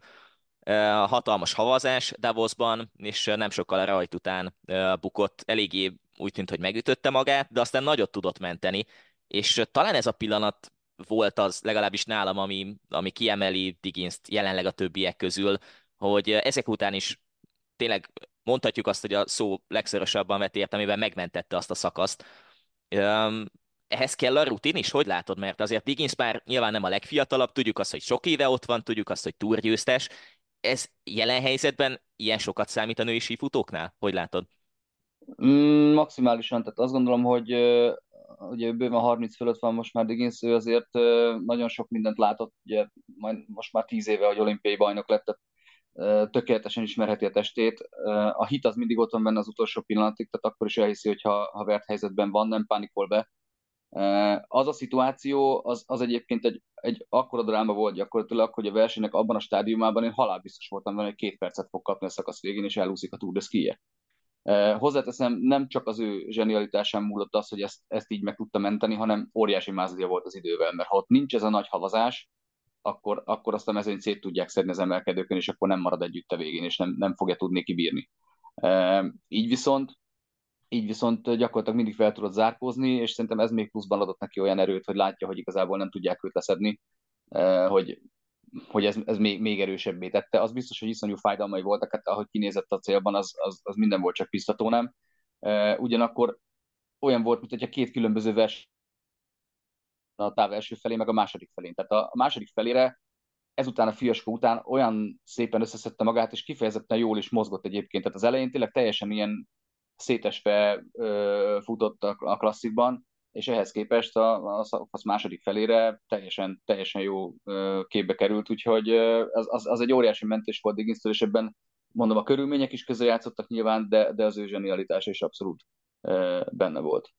hatalmas havazás Davosban, és nem sokkal a rajt után bukott, eléggé úgy tűnt, hogy megütötte magát, de aztán nagyot tudott menteni, és talán ez a pillanat volt az legalábbis nálam, ami, ami kiemeli Digginst jelenleg a többiek közül, hogy ezek után is tényleg mondhatjuk azt, hogy a szó legszorosabban vett értelmében megmentette azt a szakaszt. Ehhez kell a rutin is, hogy látod? Mert azért Diggins már nyilván nem a legfiatalabb, tudjuk azt, hogy sok éve ott van, tudjuk azt, hogy túrgyőztes, ez jelen helyzetben ilyen sokat számít a női sífutóknál? Hogy látod? Mm, maximálisan, tehát azt gondolom, hogy ugye bőven 30 fölött van most már Diggins, ő azért nagyon sok mindent látott, ugye majd most már 10 éve, hogy olimpiai bajnok lett, tehát tökéletesen ismerheti a testét. A hit az mindig ott van benne az utolsó pillanatig, tehát akkor is elhiszi, hogy ha, ha vert helyzetben van, nem pánikol be. Az a szituáció, az, az egyébként egy, egy akkora dráma volt gyakorlatilag, hogy a versenynek abban a stádiumában én halálbiztos voltam vele, hogy két percet fog kapni a szakasz végén, és elúszik a Tour de Ski-je. Hozzáteszem, nem csak az ő zsenialitásán múlott az, hogy ezt, ezt így meg tudta menteni, hanem óriási mázlia volt az idővel, mert ha ott nincs ez a nagy havazás, akkor, akkor azt a mezőnyt szét tudják szedni az emelkedőkön, és akkor nem marad együtt a végén, és nem, nem fogja tudni kibírni. Így viszont így viszont gyakorlatilag mindig fel tudott zárkózni, és szerintem ez még pluszban adott neki olyan erőt, hogy látja, hogy igazából nem tudják őt leszedni, hogy hogy ez, ez még, még erősebbé tette. Az biztos, hogy iszonyú fájdalmai voltak, hát ahogy kinézett a célban, az, az, az minden volt csak biztató, nem? Ugyanakkor olyan volt, mint hogyha két különböző vers a táv első felé, meg a második felén. Tehát a második felére ezután a fiaskó után olyan szépen összeszedte magát, és kifejezetten jól is mozgott egyébként. Tehát az elején tényleg teljesen ilyen szétesve ö, futott a, a klasszikban, és ehhez képest a, a szakasz második felére teljesen, teljesen jó képbe került, úgyhogy az, az, az egy óriási mentés volt diggins és ebben mondom, a körülmények is játszottak nyilván, de, de az ő zsenialitás is abszolút benne volt.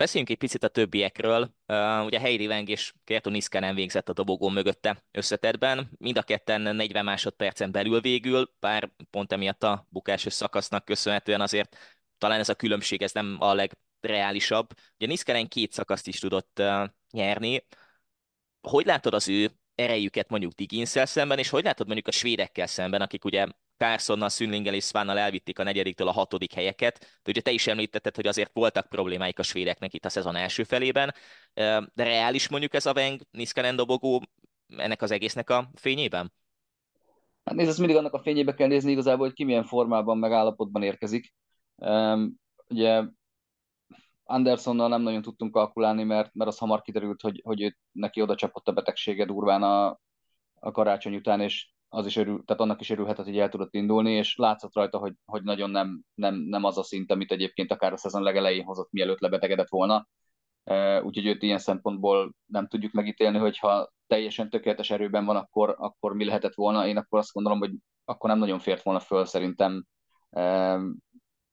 Beszéljünk egy picit a többiekről. Uh, ugye Heidi Weng és Kerton nem végzett a dobogó mögötte összetetben. Mind a ketten 40 másodpercen belül végül, bár pont emiatt a bukásos szakasznak köszönhetően azért talán ez a különbség ez nem a leg reálisabb. Ugye Niszkelen két szakaszt is tudott uh, nyerni. Hogy látod az ő erejüket mondjuk diggins szemben, és hogy látod mondjuk a svédekkel szemben, akik ugye Carsonnal, Szünlinggel és Svánnal elvitték a negyediktől a hatodik helyeket. De ugye te is említetted, hogy azért voltak problémáik a svédeknek itt a szezon első felében. De reális mondjuk ez a Veng Niszkelen dobogó ennek az egésznek a fényében? Hát nézd, ezt mindig annak a fényébe kell nézni igazából, hogy ki milyen formában, meg állapotban érkezik. Um, ugye Andersonnal nem nagyon tudtunk kalkulálni, mert, mert az hamar kiderült, hogy, hogy őt, neki oda csapott a betegsége durván a, a karácsony után, és az is örül, tehát annak is örülhetett, hogy el tudott indulni, és látszott rajta, hogy, hogy nagyon nem, nem, nem az a szint, amit egyébként akár a szezon legelején hozott, mielőtt lebetegedett volna. Úgyhogy őt ilyen szempontból nem tudjuk megítélni, hogy ha teljesen tökéletes erőben van, akkor, akkor mi lehetett volna. Én akkor azt gondolom, hogy akkor nem nagyon fért volna föl szerintem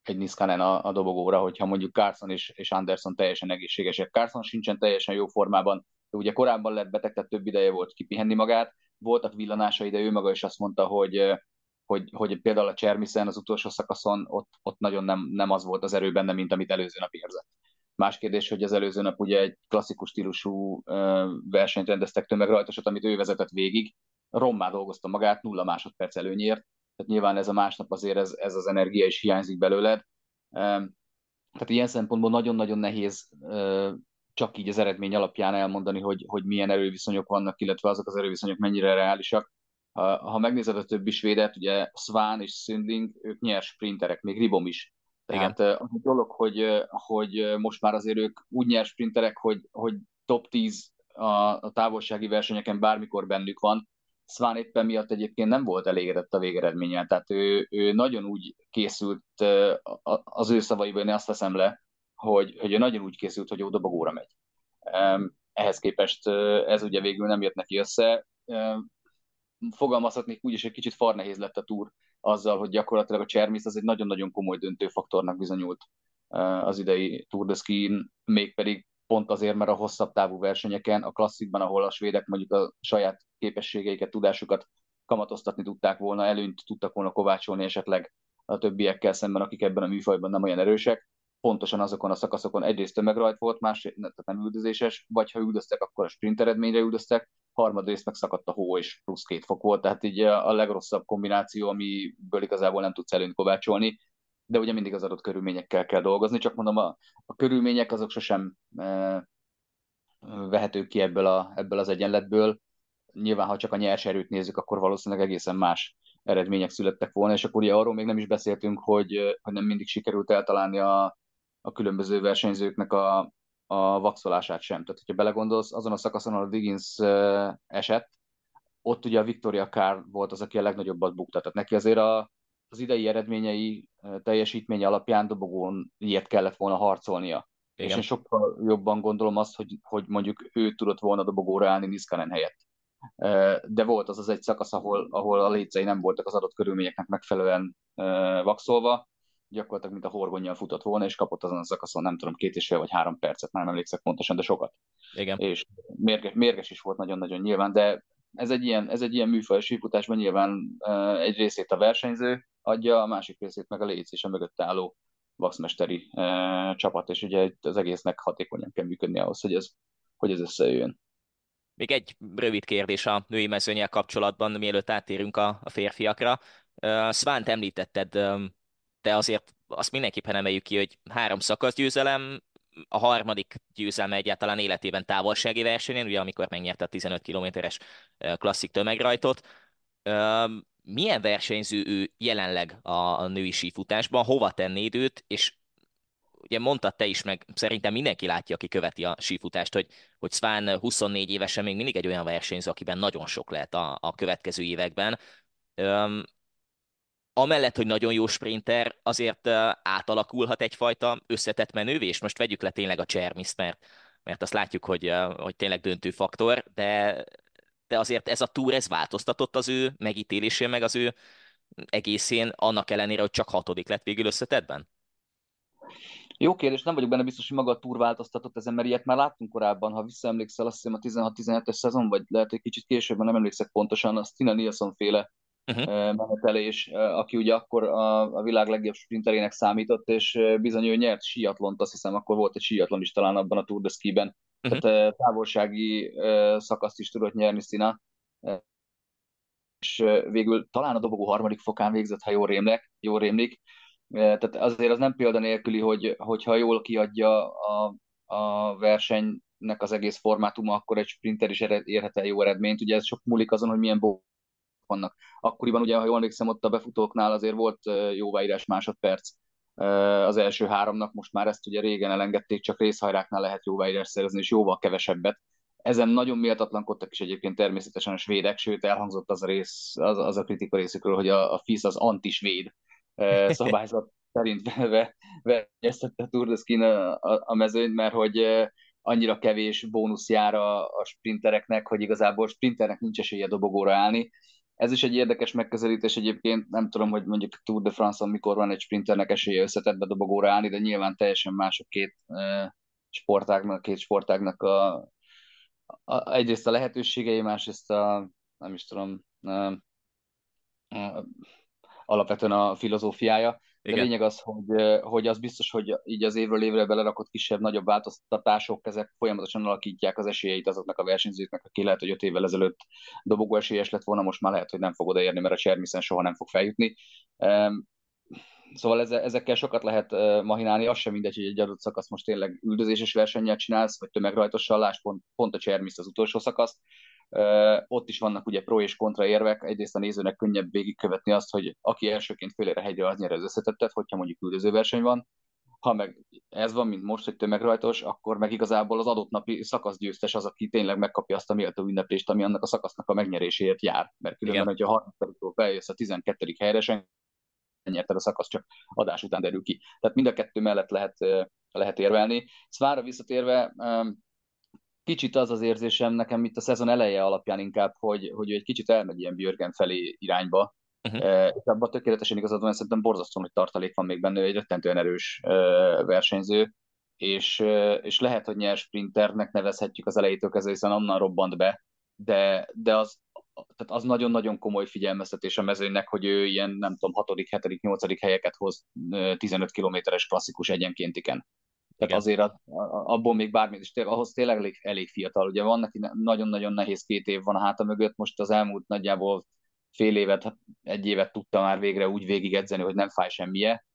egy Niskanen a, a dobogóra, hogyha mondjuk Carson és, és Anderson teljesen egészségesek. Carson sincsen teljesen jó formában, ugye korábban lett beteg, tehát több ideje volt kipihenni magát, voltak villanásai, de ő maga is azt mondta, hogy, hogy, hogy például a Csermiszen az utolsó szakaszon ott, ott nagyon nem, nem az volt az erő benne, mint amit előző nap érzett. Más kérdés, hogy az előző nap ugye egy klasszikus stílusú versenyt rendeztek tömegrajtosat, amit ő vezetett végig, rommá dolgozta magát, nulla másodperc előnyért, tehát nyilván ez a másnap azért ez, ez az energia is hiányzik belőled. Tehát ilyen szempontból nagyon-nagyon nehéz csak így az eredmény alapján elmondani, hogy, hogy milyen erőviszonyok vannak, illetve azok az erőviszonyok mennyire reálisak. Ha megnézed a többi svédet, ugye Svan és Sundling, ők nyers sprinterek, még Ribom is. Tehát az a dolog, hogy, hogy most már azért ők úgy nyers sprinterek, hogy, hogy top 10 a, a távolsági versenyeken bármikor bennük van, Sván éppen miatt egyébként nem volt elégedett a végeredménnyel, tehát ő, ő nagyon úgy készült, az ő szavaiból én azt veszem le, hogy, hogy ő nagyon úgy készült, hogy jó dobogóra megy. Ehhez képest ez ugye végül nem jött neki össze. Fogalmazhatnék úgy is, hogy kicsit far nehéz lett a túr azzal, hogy gyakorlatilag a Csermis az egy nagyon-nagyon komoly döntőfaktornak bizonyult az idei Tour de Ski-n, mégpedig pont azért, mert a hosszabb távú versenyeken, a klasszikban, ahol a svédek mondjuk a saját képességeiket, tudásukat kamatoztatni tudták volna, előnyt tudtak volna kovácsolni esetleg a többiekkel szemben, akik ebben a műfajban nem olyan erősek. Pontosan azokon a szakaszokon egyrészt tömegrajt volt, másrészt tehát nem üldözéses, vagy ha üldöztek, akkor a sprint eredményre üldöztek, harmadrészt meg szakadt a hó és plusz két fok volt, tehát így a legrosszabb kombináció, amiből igazából nem tudsz előnyt kovácsolni de ugye mindig az adott körülményekkel kell dolgozni, csak mondom, a, a körülmények azok sosem e, vehetők ki ebből, a, ebből az egyenletből. Nyilván, ha csak a nyers erőt nézzük, akkor valószínűleg egészen más eredmények születtek volna, és akkor ugye arról még nem is beszéltünk, hogy, hogy nem mindig sikerült eltalálni a, a különböző versenyzőknek a, a vaxolását sem. Tehát, hogyha belegondolsz, azon a szakaszon, ahol a Diggins esett, ott ugye a Victoria Kár volt az, aki a legnagyobbat bukta. Tehát neki azért a, az idei eredményei teljesítmény alapján dobogón ilyet kellett volna harcolnia. Igen. És én sokkal jobban gondolom azt, hogy, hogy mondjuk ő tudott volna dobogóra állni Niskanen helyett. De volt az az egy szakasz, ahol, ahol a lécei nem voltak az adott körülményeknek megfelelően vaxolva, gyakorlatilag mint a horgonnyal futott volna, és kapott azon a szakaszon, nem tudom, két és fél vagy három percet, már nem emlékszek pontosan, de sokat. Igen. És mérges, mérges is volt nagyon-nagyon nyilván, de ez egy ilyen, ez egy ilyen műfaj sífutásban nyilván egy részét a versenyző adja, a másik részét meg a léc és a mögött álló vaxmesteri uh, csapat, és ugye az egésznek hatékonyan kell működni ahhoz, hogy ez, hogy ez összejöjjön. Még egy rövid kérdés a női mezőnyel kapcsolatban, mielőtt átérünk a, a férfiakra. Uh, Svánt említetted, de azért azt mindenképpen emeljük ki, hogy három szakasz győzelem, a harmadik győzelme egyáltalán életében távolsági versenyen, ugye amikor megnyerte a 15 kilométeres klasszik tömegrajtot. Milyen versenyző ő jelenleg a női sífutásban, hova tennéd őt, és ugye mondtad te is, meg szerintem mindenki látja, aki követi a sífutást, hogy, hogy Sván 24 évesen még mindig egy olyan versenyző, akiben nagyon sok lehet a, a következő években amellett, hogy nagyon jó sprinter, azért átalakulhat egyfajta összetett menővé, és most vegyük le tényleg a Csermiszt, mert, mert azt látjuk, hogy, hogy tényleg döntő faktor, de, de azért ez a túr, ez változtatott az ő megítélésén, meg az ő egészén, annak ellenére, hogy csak hatodik lett végül összetettben? Jó kérdés, nem vagyok benne biztos, hogy maga a túr változtatott ezen, mert ilyet már láttunk korábban, ha visszaemlékszel, azt hiszem a 16-17-es szezon, vagy lehet, hogy kicsit később, nem emlékszek pontosan, az Tina Nilsson féle uh-huh. menetelés, aki ugye akkor a, a világ legjobb sprinterének számított, és bizony ő nyert síatlont, azt hiszem akkor volt egy síatlon is talán abban a Tour de Ski-ben. Uh-huh. Tehát távolsági szakaszt is tudott nyerni Szina, és végül talán a dobogó harmadik fokán végzett, ha jól rémlek, jól rémlik. Tehát azért az nem példanélküli, hogy, hogyha jól kiadja a, a versenynek az egész formátuma, akkor egy sprinter is érhet el jó eredményt. Ugye ez sok múlik azon, hogy milyen vannak. Akkoriban ugye, ha jól emlékszem, ott a befutóknál azért volt jóváírás másodperc az első háromnak, most már ezt ugye régen elengedték, csak részhajráknál lehet jóváírás szerezni, és jóval kevesebbet. Ezen nagyon méltatlankodtak is egyébként természetesen a svédek, sőt elhangzott az a, rész, az, az a kritika részükről, hogy a, a FIS az antisvéd szabályzat szerint verjeztette a Tour de Skin a, a, a mezőnyt, mert hogy annyira kevés bónusz jár a, a sprintereknek, hogy igazából sprinternek nincs esélye dobogóra állni, ez is egy érdekes megközelítés egyébként, nem tudom, hogy mondjuk a Tour de France-on mikor van egy sprinternek esélye összetett dobogóra állni, de nyilván teljesen más a két sportágnak, két sportágnak a, a, egyrészt a lehetőségei, másrészt a, nem is tudom, a, a, alapvetően a filozófiája. De Igen. lényeg az, hogy, hogy az biztos, hogy így az évről évre belerakott kisebb-nagyobb változtatások, ezek folyamatosan alakítják az esélyeit azoknak a versenyzőknek, aki lehet, hogy öt évvel ezelőtt dobogó esélyes lett volna, most már lehet, hogy nem fog odaérni, mert a Csermiszen soha nem fog feljutni. Szóval ezekkel sokat lehet mahinálni, az sem mindegy, hogy egy adott szakasz most tényleg üldözéses versennyel csinálsz, vagy tömegrajtossal, lásd pont, pont a Csermisz az utolsó szakasz, ott is vannak ugye pro és kontra érvek, egyrészt a nézőnek könnyebb végigkövetni azt, hogy aki elsőként félére hegyre, az nyer az összetettet, hogyha mondjuk üldöző verseny van, ha meg ez van, mint most, hogy tömegrajtos, akkor meg igazából az adott napi szakaszgyőztes az, aki tényleg megkapja azt a méltó ünneplést, ami annak a szakasznak a megnyeréséért jár. Mert különben, Igen. hogyha a harmadik feljössz a 12. helyre, sen nyerted a szakasz, csak adás után derül ki. Tehát mind a kettő mellett lehet, lehet érvelni. Szvára visszatérve, kicsit az az érzésem nekem itt a szezon eleje alapján inkább, hogy, hogy egy kicsit elmegy ilyen Björgen felé irányba, Uh-huh. Uh, és abban tökéletesen igazad van, szerintem borzasztó hogy tartalék van még benne, egy rettentően erős versenyző, és, és lehet, hogy nyers sprinternek nevezhetjük az elejétől kezdve, hiszen onnan robbant be, de, de az, tehát az nagyon-nagyon komoly figyelmeztetés a mezőnynek, hogy ő ilyen, nem tudom, 6., 7., 8. helyeket hoz 15 kilométeres klasszikus egyenkéntiken. Tehát Igen. azért a, a, abból még bármi, és tényleg, ahhoz tényleg elég, elég fiatal. Ugye van neki nagyon-nagyon nehéz két év van a háta mögött, most az elmúlt nagyjából fél évet, egy évet tudta már végre úgy végigedzeni, hogy nem fáj semmije,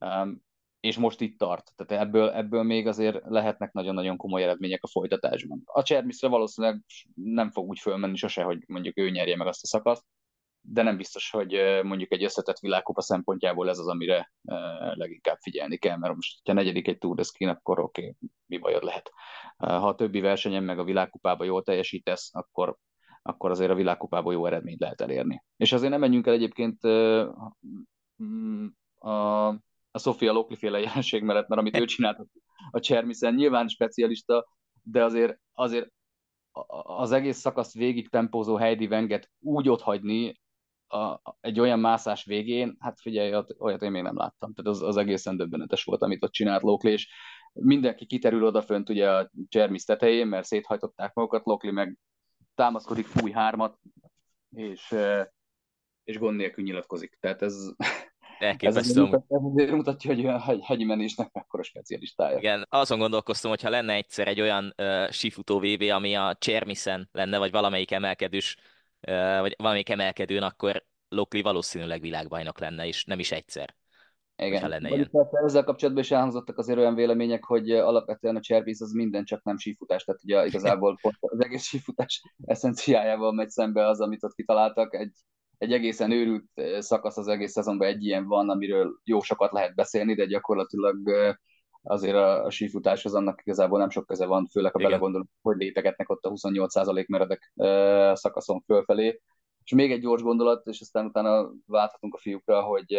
um, és most itt tart. Tehát ebből, ebből még azért lehetnek nagyon-nagyon komoly eredmények a folytatásban. A Csermiszre valószínűleg nem fog úgy fölmenni sose, hogy mondjuk ő nyerje meg azt a szakaszt, de nem biztos, hogy mondjuk egy összetett világkupa szempontjából ez az, amire leginkább figyelni kell, mert most, ha negyedik egy Tour de Ski, akkor oké, okay, mi bajod lehet. Ha a többi versenyen meg a világkupába jól teljesítesz, akkor, akkor azért a világkupából jó eredményt lehet elérni. És azért nem menjünk el egyébként a, a Sofia Lokli féle jelenség mellett, mert amit ő csinált, a Csermiszen, nyilván specialista, de azért, azért az egész szakaszt végig tempózó Heidi Venget úgy otthagyni a, egy olyan mászás végén, hát figyelj, olyat én még nem láttam. Tehát az, az egészen döbbenetes volt, amit ott csinált Lokli, és mindenki kiterül odafönt ugye a Csermis tetején, mert széthajtották magukat, Lokli meg támaszkodik, fúj hármat, és, és gond nélkül nyilatkozik. Tehát ez, ez azért, mutatja, hogy hegy, hegyi menésnek mekkora specialistája. Igen, azon gondolkoztam, hogy ha lenne egyszer egy olyan uh, sífutó VB, ami a Csermiszen lenne, vagy valamelyik emelkedős, vagy valamelyik emelkedőn, akkor Lokli valószínűleg világbajnok lenne, és nem is egyszer. Igen. Lenne ilyen. Ezzel kapcsolatban is elhangzottak azért olyan vélemények, hogy alapvetően a cservíz az minden csak nem sífutás, tehát ugye igazából az egész sífutás eszenciájával megy szembe az, amit ott kitaláltak. Egy, egy egészen őrült szakasz az egész szezonban egy ilyen van, amiről jó sokat lehet beszélni, de gyakorlatilag azért a, a sífutáshoz annak igazából nem sok köze van, főleg ha belegondolunk, hogy lépegetnek ott a 28% meredek szakaszon fölfelé. És még egy gyors gondolat, és aztán utána válthatunk a fiúkra, hogy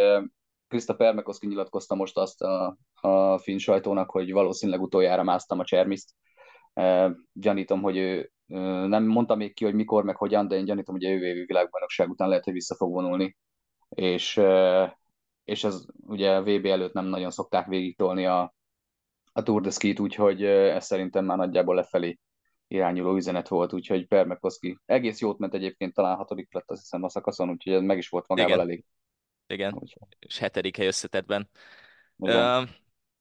Krista Permekoszki nyilatkozta most azt a, a finn sajtónak, hogy valószínűleg utoljára másztam a Csermiszt. E, gyanítom, hogy ő nem mondta még ki, hogy mikor, meg hogyan, de én gyanítom, hogy a jövő évi világbajnokság után lehet, hogy vissza fog vonulni. És, és ez ugye a VB előtt nem nagyon szokták végigtolni a, a Tour de Ski-t, úgyhogy ez szerintem már nagyjából lefelé irányuló üzenet volt, úgyhogy Permekoszki egész jót ment egyébként, talán hatodik lett azt hiszem a szakaszon, úgyhogy ez meg is volt magával Igen. elég. Igen, úgyhogy. és hetedik hely összetetben. Uh,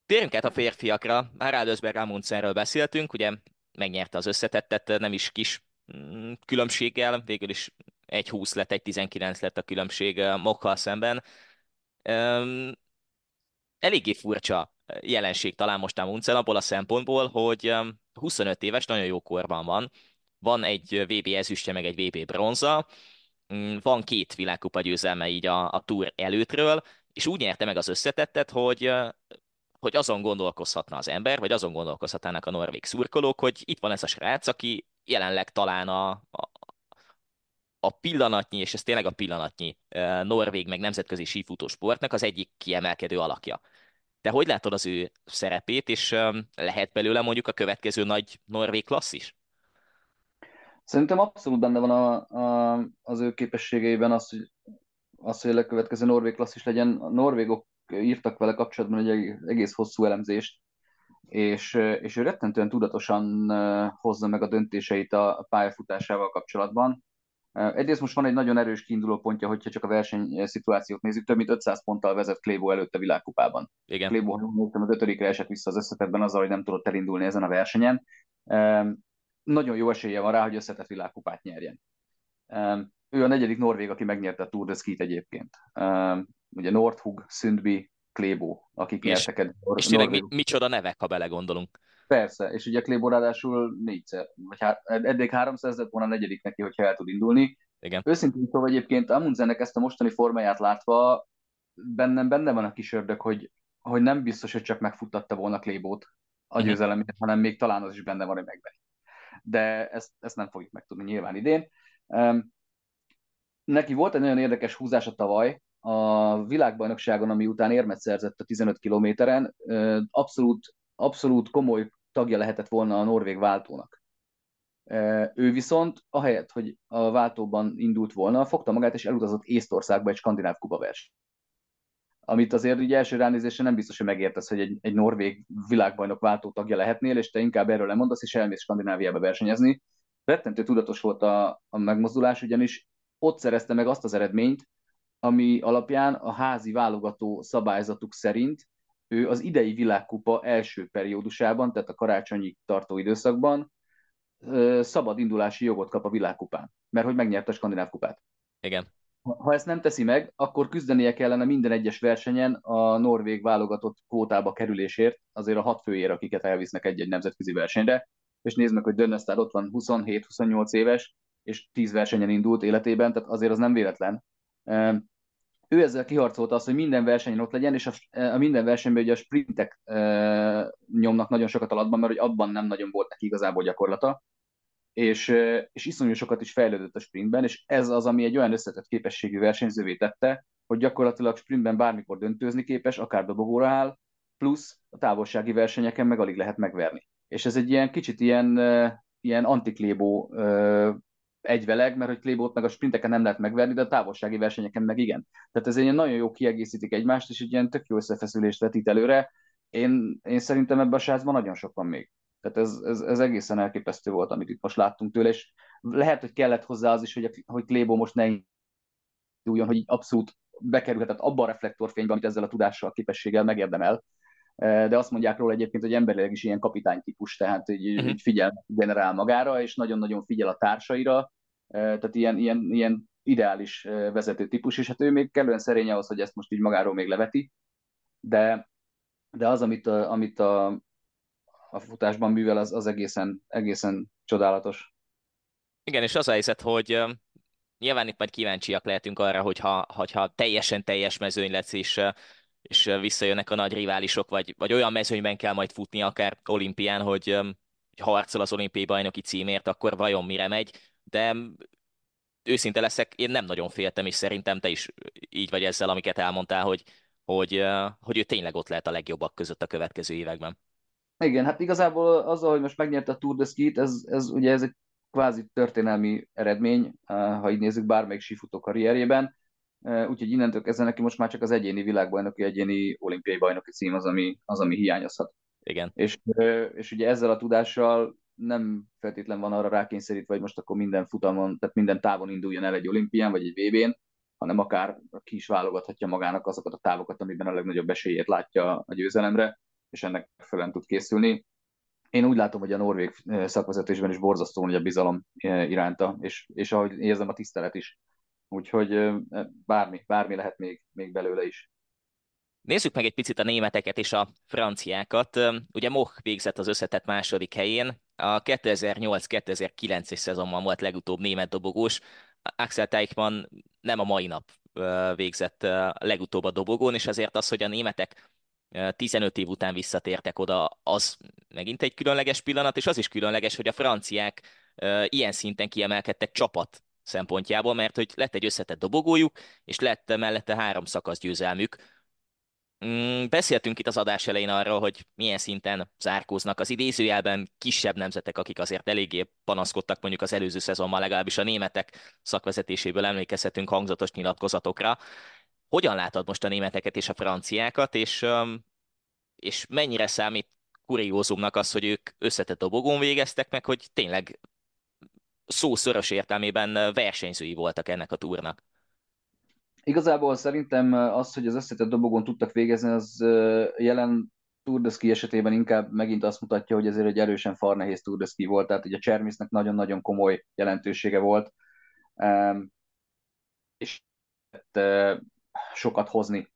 térjünk át a férfiakra. Már Adelsberg Amundsenről beszéltünk, ugye megnyerte az összetettet, nem is kis mm, különbséggel, végül is egy 20 lett, egy 19 lett a különbség Mokkal szemben. Um, eléggé furcsa jelenség talán most Amundsen abból a szempontból, hogy 25 éves, nagyon jó korban van, van egy VB ezüstje, meg egy VB bronza, mm, van két világkupa győzelme így a, a túr előttről, és úgy nyerte meg az összetettet, hogy hogy azon gondolkozhatna az ember, vagy azon gondolkozhatnának a norvég szurkolók, hogy itt van ez a srác, aki jelenleg talán a, a, a pillanatnyi, és ez tényleg a pillanatnyi norvég meg nemzetközi sífutó sportnak az egyik kiemelkedő alakja. De hogy látod az ő szerepét, és lehet belőle mondjuk a következő nagy norvég klasszis? Szerintem abszolút benne van a, a, az ő képességeiben az, hogy, az, hogy a legkövetkező norvég klasszis legyen. A norvégok írtak vele kapcsolatban egy egész hosszú elemzést, és, és ő rettentően tudatosan hozza meg a döntéseit a pályafutásával kapcsolatban. Egyrészt most van egy nagyon erős kiinduló pontja, hogyha csak a verseny szituációt nézzük, több mint 500 ponttal vezet Klébo előtt a világkupában. Igen. Klébo, ha az ötödikre esett vissza az összetetben azzal, hogy nem tudott elindulni ezen a versenyen. Nagyon jó esélye van rá, hogy összetett világkupát nyerjen. Ő a negyedik norvég, aki megnyerte a Tour de Ski-t egyébként. Ugye Nordhug, Sundby, Klébo, akik és, nyertek. És tényleg mi, micsoda nevek, ha belegondolunk. Persze, és ugye Klébo ráadásul négyszer, vagy hát eddig háromszer lett volna a negyedik neki, hogyha el tud indulni. Igen. Őszintén szóval egyébként Amundsennek ezt a mostani formáját látva bennem benne van a kis ördög, hogy, hogy nem biztos, hogy csak megfuttatta volna Klébót a győzelemért, hanem még talán az is benne van, hogy megveri. De ezt, ezt nem fogjuk megtudni nyilván idén. Um, neki volt egy nagyon érdekes húzása tavaly, a világbajnokságon, ami után érmet szerzett a 15 kilométeren, abszolút abszolút komoly tagja lehetett volna a norvég váltónak. Ő viszont, ahelyett, hogy a váltóban indult volna, fogta magát és elutazott Észtországba egy skandináv kuba verseny. Amit azért így első ránézésre nem biztos, hogy megértesz, hogy egy, egy norvég világbajnok váltó tagja lehetnél, és te inkább erről lemondasz, és elmész Skandináviába versenyezni. Rettentő tudatos volt a, a megmozdulás, ugyanis ott szerezte meg azt az eredményt, ami alapján a házi válogató szabályzatuk szerint ő az idei világkupa első periódusában, tehát a karácsonyi tartó időszakban szabad indulási jogot kap a világkupán, mert hogy megnyerte a skandináv kupát. Igen. Ha ezt nem teszi meg, akkor küzdenie kellene minden egyes versenyen a norvég válogatott kvótába kerülésért, azért a hat főért, akiket elvisznek egy-egy nemzetközi versenyre, és nézd meg, hogy Dönnesztár ott van 27-28 éves, és 10 versenyen indult életében, tehát azért az nem véletlen ő ezzel kiharcolta azt, hogy minden versenyen ott legyen, és a, a minden versenyben ugye a sprintek e, nyomnak nagyon sokat alatban, mert hogy abban nem nagyon volt neki igazából gyakorlata, és, e, és iszonyú sokat is fejlődött a sprintben, és ez az, ami egy olyan összetett képességű versenyzővé tette, hogy gyakorlatilag sprintben bármikor döntőzni képes, akár dobogóra áll, plusz a távolsági versenyeken meg alig lehet megverni. És ez egy ilyen kicsit ilyen, ilyen antiklébó egyveleg, mert hogy Klébót meg a sprinteken nem lehet megverni, de a távolsági versenyeken meg igen. Tehát ez egy nagyon jó kiegészítik egymást, és egy ilyen tök jó összefeszülést vetít előre. Én, én szerintem ebben a srácban nagyon sok van még. Tehát ez, ez, ez, egészen elképesztő volt, amit itt most láttunk tőle, és lehet, hogy kellett hozzá az is, hogy, hogy Klébó most ne induljon, hogy abszolút bekerülhetett abba a reflektorfénybe, amit ezzel a tudással, képességgel megérdemel. De azt mondják róla egyébként, hogy emberileg is ilyen kapitánytípus, tehát így, uh-huh. így figyel, generál magára, és nagyon-nagyon figyel a társaira, tehát ilyen, ilyen, ilyen ideális vezető típus, és hát ő még kellően szerény ahhoz, hogy ezt most így magáról még leveti, de, de az, amit, a, amit a, a futásban művel, az, az egészen, egészen csodálatos. Igen, és az a helyzet, hogy nyilván itt majd kíváncsiak lehetünk arra, hogyha, hogyha teljesen teljes mezőny lesz, és, és visszajönnek a nagy riválisok, vagy, vagy olyan mezőnyben kell majd futni, akár olimpián, hogy, hogy harcol az olimpiai bajnoki címért, akkor vajon mire megy, de őszinte leszek, én nem nagyon féltem, és szerintem te is így vagy ezzel, amiket elmondtál, hogy, hogy, hogy ő tényleg ott lehet a legjobbak között a következő években. Igen, hát igazából azzal, hogy most megnyerte a Tour de Ski-t, ez, ez ugye ez egy kvázi történelmi eredmény, ha így nézzük bármelyik sífutó karrierjében. Úgyhogy innentől kezdve neki most már csak az egyéni világbajnoki, egyéni olimpiai bajnoki cím az, ami, az, ami hiányozhat. Igen. És, és ugye ezzel a tudással nem feltétlen van arra rákényszerítve, hogy most akkor minden futamon, tehát minden távon induljon el egy olimpián vagy egy VB-n, hanem akár ki is válogathatja magának azokat a távokat, amiben a legnagyobb esélyét látja a győzelemre, és ennek fel tud készülni én úgy látom, hogy a norvég szakvezetésben is borzasztó hogy a bizalom iránta, és, és ahogy érzem a tisztelet is. Úgyhogy bármi, bármi lehet még, még belőle is. Nézzük meg egy picit a németeket és a franciákat. Ugye Moch végzett az összetett második helyén. A 2008-2009-es szezonban volt legutóbb német dobogós. Axel Teichmann nem a mai nap végzett legutóbb a dobogón, és azért az, hogy a németek 15 év után visszatértek oda, az megint egy különleges pillanat, és az is különleges, hogy a franciák ilyen szinten kiemelkedtek csapat szempontjából, mert hogy lett egy összetett dobogójuk, és lett mellette három szakasz győzelmük. Mm, beszéltünk itt az adás elején arról, hogy milyen szinten zárkóznak az idézőjelben kisebb nemzetek, akik azért eléggé panaszkodtak mondjuk az előző szezonban, legalábbis a németek szakvezetéséből emlékezhetünk hangzatos nyilatkozatokra. Hogyan látod most a németeket és a franciákat, és, és mennyire számít kuriózumnak az, hogy ők összetett dobogón végeztek meg, hogy tényleg szó szoros értelmében versenyzői voltak ennek a túrnak? Igazából szerintem az, hogy az összetett dobogón tudtak végezni, az jelen Tour de Ski esetében inkább megint azt mutatja, hogy ezért egy erősen farnehéz Tour de Ski volt, tehát ugye Csermisznek nagyon-nagyon komoly jelentősége volt, és sokat hozni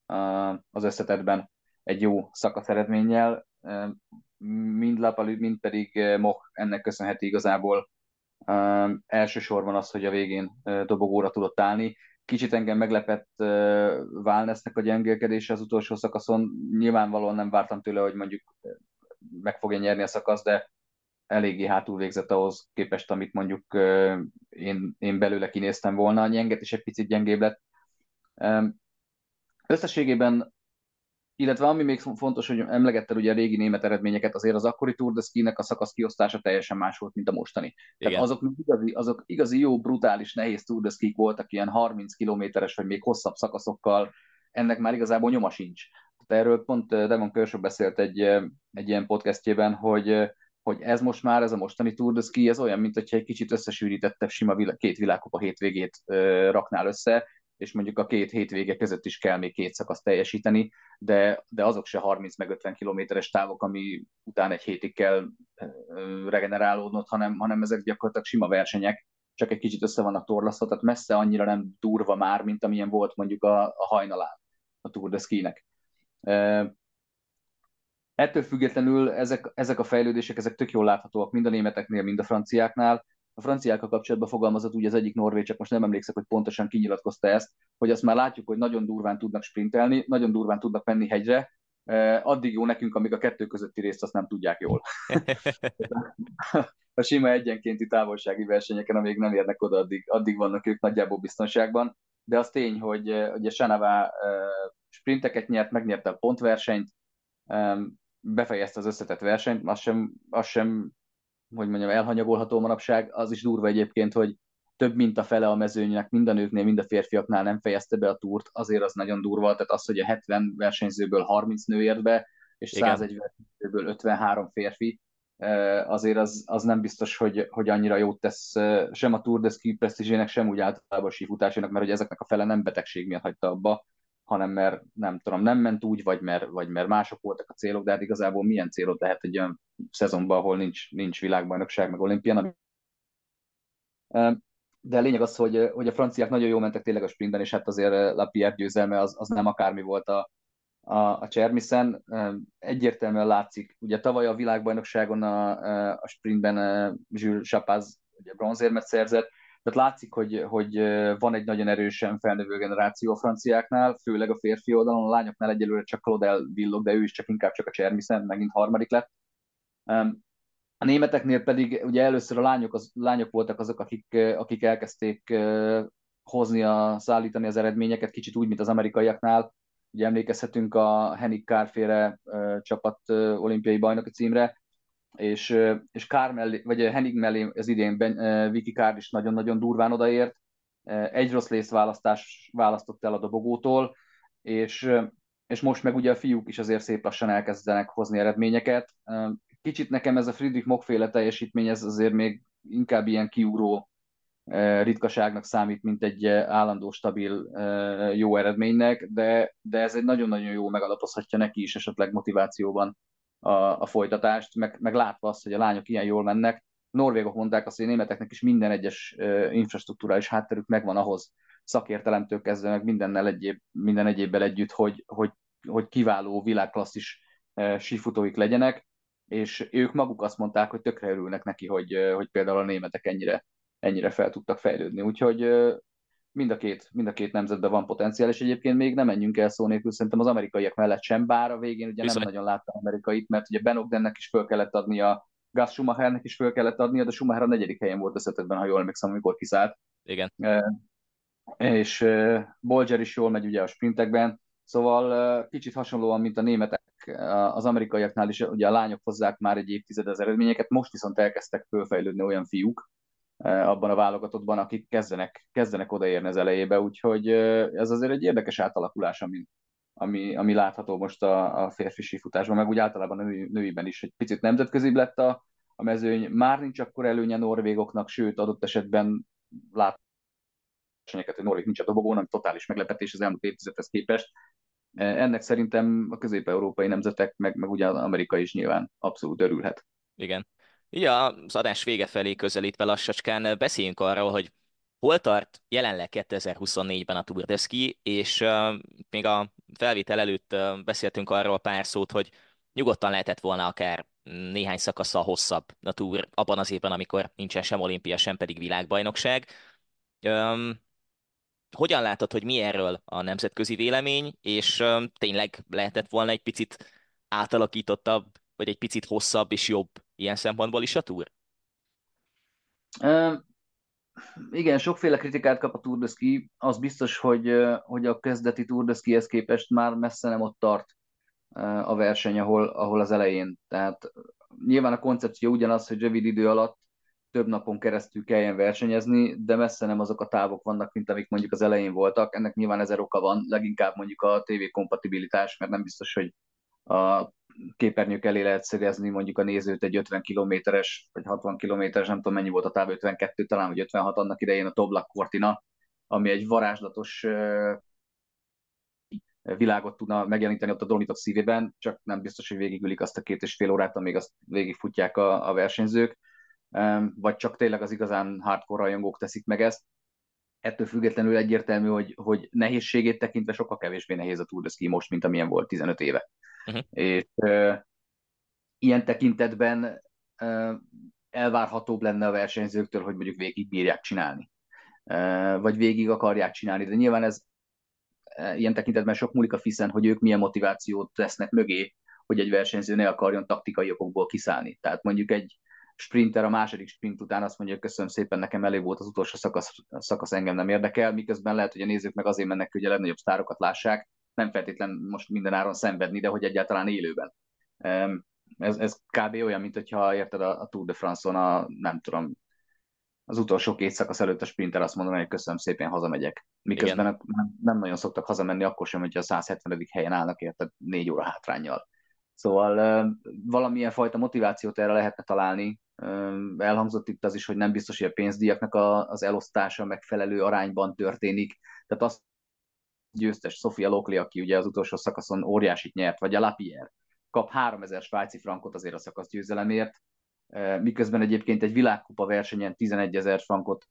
az összetetben egy jó szakasz eredménnyel. Mind Lapalü, mind pedig Moch ennek köszönheti igazából elsősorban az, hogy a végén dobogóra tudott állni. Kicsit engem meglepett Válnesznek a gyengélkedése az utolsó szakaszon. Nyilvánvalóan nem vártam tőle, hogy mondjuk meg fogja nyerni a szakasz, de eléggé hátul végzett ahhoz képest, amit mondjuk én, én belőle kinéztem volna. A nyenget is egy picit gyengébb lett. Összességében, illetve ami még fontos, hogy emlegettel ugye a régi német eredményeket, azért az akkori Tour de Ski-nek a szakasz kiosztása teljesen más volt, mint a mostani. Igen. Tehát azok igazi, azok igazi jó, brutális, nehéz Tour de Ski voltak, ilyen 30 kilométeres, vagy még hosszabb szakaszokkal, ennek már igazából nyoma sincs. Tehát erről pont eh, Demon Kershaw beszélt egy, eh, egy ilyen podcastjében, hogy eh, hogy ez most már, ez a mostani Tour de Ski, ez olyan, mint hogyha egy kicsit összesűrítettebb sima vilá- két világkupa hétvégét ö, raknál össze, és mondjuk a két hétvége között is kell még két szakaszt teljesíteni, de, de azok se 30 meg 50 kilométeres távok, ami után egy hétig kell regenerálódnod, hanem, hanem ezek gyakorlatilag sima versenyek, csak egy kicsit össze vannak torlasztva, tehát messze annyira nem durva már, mint amilyen volt mondjuk a, a hajnalán a Tour de Ski-nek. Ettől függetlenül ezek, ezek a fejlődések, ezek tök jól láthatóak mind a németeknél, mind a franciáknál, a franciákkal kapcsolatban fogalmazott úgy az egyik norvég, csak most nem emlékszek, hogy pontosan kinyilatkozta ezt, hogy azt már látjuk, hogy nagyon durván tudnak sprintelni, nagyon durván tudnak menni hegyre, addig jó nekünk, amíg a kettő közötti részt azt nem tudják jól. a sima egyenkénti távolsági versenyeken, amíg nem érnek oda, addig, addig vannak ők nagyjából biztonságban. De az tény, hogy ugye Sanava sprinteket nyert, megnyerte a pontversenyt, befejezte az összetett versenyt, az sem, az sem hogy mondjam, elhanyagolható manapság. Az is durva egyébként, hogy több mint a fele a mezőnynek, mind a nőknél, mind a férfiaknál nem fejezte be a túrt, azért az nagyon durva, tehát az, hogy a 70 versenyzőből 30 nő ért be, és Igen. 101 versenyzőből 53 férfi, azért az, az nem biztos, hogy, hogy annyira jót tesz sem a Tour de Ski presztízsének, sem úgy általában a sífutásának, mert hogy ezeknek a fele nem betegség miatt hagyta abba, hanem mert nem tudom, nem ment úgy, vagy mert, vagy mert mások voltak a célok, de hát igazából milyen célod lehet egy olyan szezonban, ahol nincs, nincs világbajnokság, meg olimpián. De a lényeg az, hogy, hogy a franciák nagyon jól mentek tényleg a sprintben, és hát azért Lapierre győzelme az, az nem akármi volt a, a, a Csermiszen. Egyértelműen látszik, ugye tavaly a világbajnokságon a, a sprintben Jules Chapaz ugye bronzérmet szerzett, tehát látszik, hogy, hogy van egy nagyon erősen felnövő generáció a franciáknál, főleg a férfi oldalon, a lányoknál egyelőre csak Claudel villog, de ő is csak inkább csak a Csermiszen, megint harmadik lett. A németeknél pedig ugye először a lányok, az, lányok voltak azok, akik, akik elkezdték hozni, a, szállítani az eredményeket, kicsit úgy, mint az amerikaiaknál. Ugye emlékezhetünk a Henning Kárfére csapat olimpiai bajnoki címre, és, és Kár mellé, vagy Henning mellé az idén ben, Vicky Kár is nagyon-nagyon durván odaért. Egy rossz lész választás választott el a dobogótól, és, és most meg ugye a fiúk is azért szép lassan elkezdenek hozni eredményeket. Kicsit nekem ez a Friedrich Mock teljesítmény, ez azért még inkább ilyen kiugró ritkaságnak számít, mint egy állandó, stabil, jó eredménynek, de, de ez egy nagyon-nagyon jó megalapozhatja neki is esetleg motivációban a, a folytatást, meg, meg látva azt, hogy a lányok ilyen jól mennek. Norvégok mondták azt, hogy a németeknek is minden egyes infrastruktúrális hátterük megvan ahhoz, szakértelemtől kezdve, meg mindennel egyéb, minden egyébbel együtt, hogy, hogy, hogy kiváló világklasszis sífutóik legyenek, és ők maguk azt mondták, hogy tökre örülnek neki, hogy, hogy például a németek ennyire, ennyire fel tudtak fejlődni. Úgyhogy mind a két, mind a két nemzetben van potenciál, és egyébként még nem menjünk el szó nélkül, szerintem az amerikaiak mellett sem, bár a végén ugye Viszont. nem nagyon láttam amerikait, mert ugye Ben Ogdennek is föl kellett adnia, Gus Schumachernek is föl kellett adnia, de Schumacher a negyedik helyen volt összetetben, ha jól emlékszem, amikor kiszállt. Igen. E, és e, Bolger is jól megy ugye a sprintekben, szóval e, kicsit hasonlóan, mint a németek, az amerikaiaknál is ugye a lányok hozzák már egy évtized az eredményeket, most viszont elkezdtek fölfejlődni olyan fiúk, abban a válogatottban, akik kezdenek, kezdenek odaérni az elejébe, úgyhogy eh, ez azért egy érdekes átalakulás, ami, ami, ami látható most a, a férfi sífutásban, meg úgy általában a női, nőiben is, egy picit nemzetközibb lett a, a mezőny, már nincs akkor előnye norvégoknak, sőt adott esetben lát hogy Norvég nincs a dobogón, ami totális meglepetés az elmúlt évtizedhez képest. Eh, ennek szerintem a közép-európai nemzetek, meg, meg ugye az amerikai is nyilván abszolút örülhet. Igen. Így az adás vége felé közelítve lassacskán beszéljünk arról, hogy hol tart jelenleg 2024-ben a Tour de Ski, és uh, még a felvétel előtt uh, beszéltünk arról pár szót, hogy nyugodtan lehetett volna akár néhány szakaszsal hosszabb a Tour abban az évben, amikor nincsen sem olimpia, sem pedig világbajnokság. Um, hogyan látod, hogy mi erről a nemzetközi vélemény, és um, tényleg lehetett volna egy picit átalakítottabb, vagy egy picit hosszabb és jobb ilyen szempontból is a túr? Igen, sokféle kritikát kap a Tour de Ski. Az biztos, hogy, hogy a kezdeti Tour de Skihez képest már messze nem ott tart a verseny, ahol, ahol az elején. Tehát nyilván a koncepció ugyanaz, hogy rövid idő alatt több napon keresztül kelljen versenyezni, de messze nem azok a távok vannak, mint amik mondjuk az elején voltak. Ennek nyilván ezer oka van, leginkább mondjuk a TV kompatibilitás, mert nem biztos, hogy a képernyők elé lehet szögezni mondjuk a nézőt egy 50 kilométeres, vagy 60 kilométeres, nem tudom mennyi volt a táv, 52 talán, vagy 56 annak idején a Toblak Cortina, ami egy varázslatos világot tudna megjeleníteni ott a Dolomitok szívében, csak nem biztos, hogy végigülik azt a két és fél órát, amíg azt végigfutják a, a versenyzők, vagy csak tényleg az igazán hardcore rajongók teszik meg ezt. Ettől függetlenül egyértelmű, hogy, hogy nehézségét tekintve sokkal kevésbé nehéz a Tour de Ski most, mint amilyen volt 15 éve. Uh-huh. És uh, ilyen tekintetben uh, elvárhatóbb lenne a versenyzőktől, hogy mondjuk végig bírják csinálni. Uh, vagy végig akarják csinálni. De nyilván ez uh, ilyen tekintetben sok múlik a fiszen, hogy ők milyen motivációt tesznek mögé, hogy egy versenyző ne akarjon taktikai okokból kiszállni. Tehát mondjuk egy sprinter a második sprint után azt mondja, hogy köszönöm szépen, nekem elég volt az utolsó szakasz, szakasz engem nem érdekel, miközben lehet, hogy a nézők meg azért mennek, hogy a legnagyobb sztárokat lássák, nem feltétlen most minden áron szenvedni, de hogy egyáltalán élőben. Ez, ez kb. olyan, mint hogyha érted a, a Tour de France-on a, nem tudom, az utolsó két szakasz előtt a sprinter azt mondom, hogy köszönöm szépen, hazamegyek. Miközben nem, nem nagyon szoktak hazamenni, akkor sem, hogyha a 170. helyen állnak, érted, négy óra hátrányjal. Szóval valamilyen fajta motivációt erre lehetne találni. Elhangzott itt az is, hogy nem biztos, hogy a pénzdíjaknak az elosztása megfelelő arányban történik. Tehát azt győztes Sofia Lokli, aki ugye az utolsó szakaszon óriásit nyert, vagy a Lapierre, kap 3000 svájci frankot azért a szakasz győzelemért, miközben egyébként egy világkupa versenyen 11 ezer frankot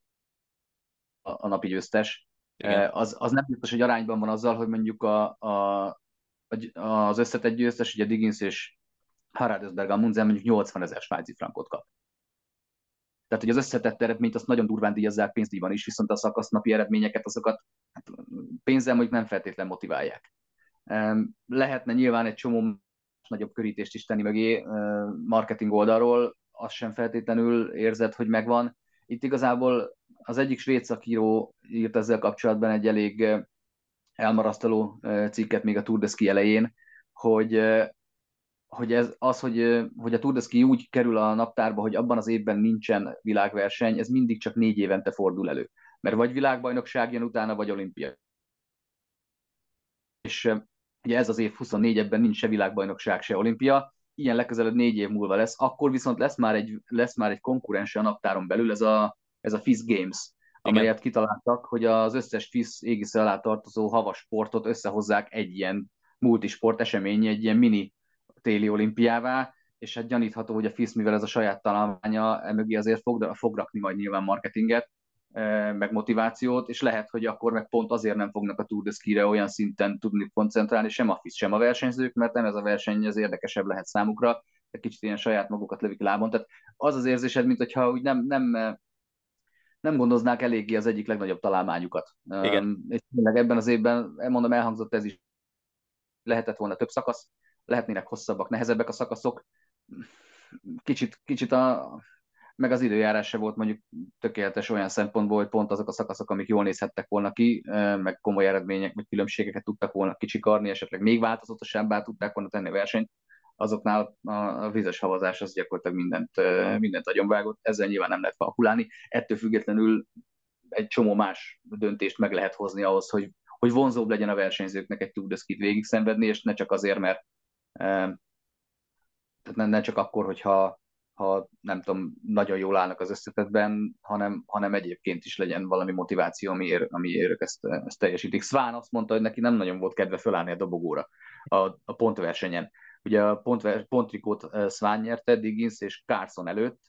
a, napi győztes. Az, az nem biztos, hogy arányban van azzal, hogy mondjuk a, a, az összetett győztes, ugye Diggins és Haraldesberg a Munzen mondjuk 80 ezer svájci frankot kap. Tehát, hogy az összetett eredményt azt nagyon durván díjazzák pénzdíjban is, viszont a szakasznapi eredményeket azokat hát, pénzzel mondjuk nem feltétlenül motiválják. Lehetne nyilván egy csomó nagyobb körítést is tenni mögé marketing oldalról, az sem feltétlenül érzed, hogy megvan. Itt igazából az egyik svéd szakíró írt ezzel kapcsolatban egy elég elmarasztaló cikket még a Tour de Ski elején, hogy, hogy ez az, hogy, hogy a Tour de Ski úgy kerül a naptárba, hogy abban az évben nincsen világverseny, ez mindig csak négy évente fordul elő. Mert vagy világbajnokság jön utána, vagy olimpia. És ugye ez az év 24 ebben nincs se világbajnokság, se olimpia, ilyen legközelebb négy év múlva lesz, akkor viszont lesz már egy, lesz már egy konkurens a naptáron belül, ez a, ez a FIS Games, Igen. amelyet kitaláltak, hogy az összes FIS égisze alá tartozó havas sportot összehozzák egy ilyen multisport esemény, egy ilyen mini téli olimpiává, és hát gyanítható, hogy a FIS, mivel ez a saját találmánya, emögé azért fog, fog rakni majd nyilván marketinget, meg motivációt, és lehet, hogy akkor meg pont azért nem fognak a Tour de Ski-re olyan szinten tudni koncentrálni, sem a FIS, sem a versenyzők, mert nem ez a verseny, ez érdekesebb lehet számukra, de kicsit ilyen saját magukat lövik lábon. Tehát az az érzésed, mint hogyha úgy nem, nem, nem gondoznák eléggé az egyik legnagyobb találmányukat. Igen. És tényleg ebben az évben, mondom, elhangzott ez is, lehetett volna több szakasz, lehetnének hosszabbak, nehezebbek a szakaszok. Kicsit, kicsit a, meg az időjárás se volt mondjuk tökéletes olyan szempontból, hogy pont azok a szakaszok, amik jól nézhettek volna ki, meg komoly eredmények, vagy különbségeket tudtak volna kicsikarni, esetleg még változatosabbá tudták volna tenni a versenyt, azoknál a vizes havazás az gyakorlatilag mindent, mindent agyonvágott, ezzel nyilván nem lehet kalkulálni. Ettől függetlenül egy csomó más döntést meg lehet hozni ahhoz, hogy, hogy vonzóbb legyen a versenyzőknek egy Tour végig szenvedni, és ne csak azért, mert tehát ne, ne csak akkor, hogyha ha nem tudom, nagyon jól állnak az összetetben, hanem, hanem egyébként is legyen valami motiváció, amiért, amiért ezt, ezt teljesítik. Sván azt mondta, hogy neki nem nagyon volt kedve fölállni a dobogóra a, a pontversenyen. Ugye a pont, pontrikót Sván nyerte, Diggins és Carson előtt,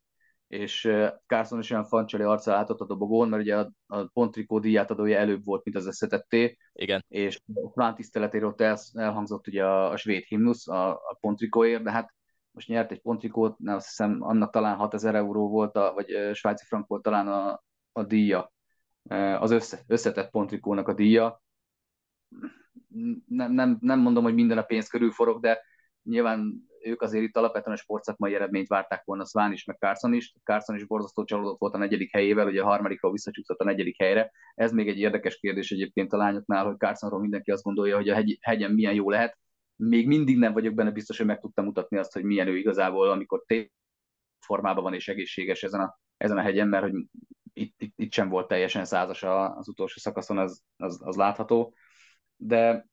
és Carson is olyan fancsali arccal látott a dobogón, mert ugye a, a pontrikó díját adója előbb volt, mint az összetetté. Igen. És Sván tiszteletéről ott elhangzott ugye a, a svéd himnusz a, a pontrikóért, de hát most nyert egy pontrikót, nem azt hiszem, annak talán 6000 euró volt, a, vagy svájci frank volt talán a, a díja, az össze, összetett pontrikónak a díja. Nem, nem, nem mondom, hogy minden a pénz körül forog, de nyilván ők azért itt alapvetően a sportszakmai eredményt várták volna, Sván is, meg Carson is. Carson is borzasztó csalódott volt a negyedik helyével, ugye a harmadikról visszacsúszott a negyedik helyre. Ez még egy érdekes kérdés egyébként a lányoknál, hogy Carsonról mindenki azt gondolja, hogy a hegy, hegyen milyen jó lehet még mindig nem vagyok benne biztos, hogy meg tudtam mutatni azt, hogy milyen ő igazából, amikor formában van és egészséges ezen a, ezen a hegyen, mert hogy itt, itt, itt sem volt teljesen százas az utolsó szakaszon, az, az, az látható. De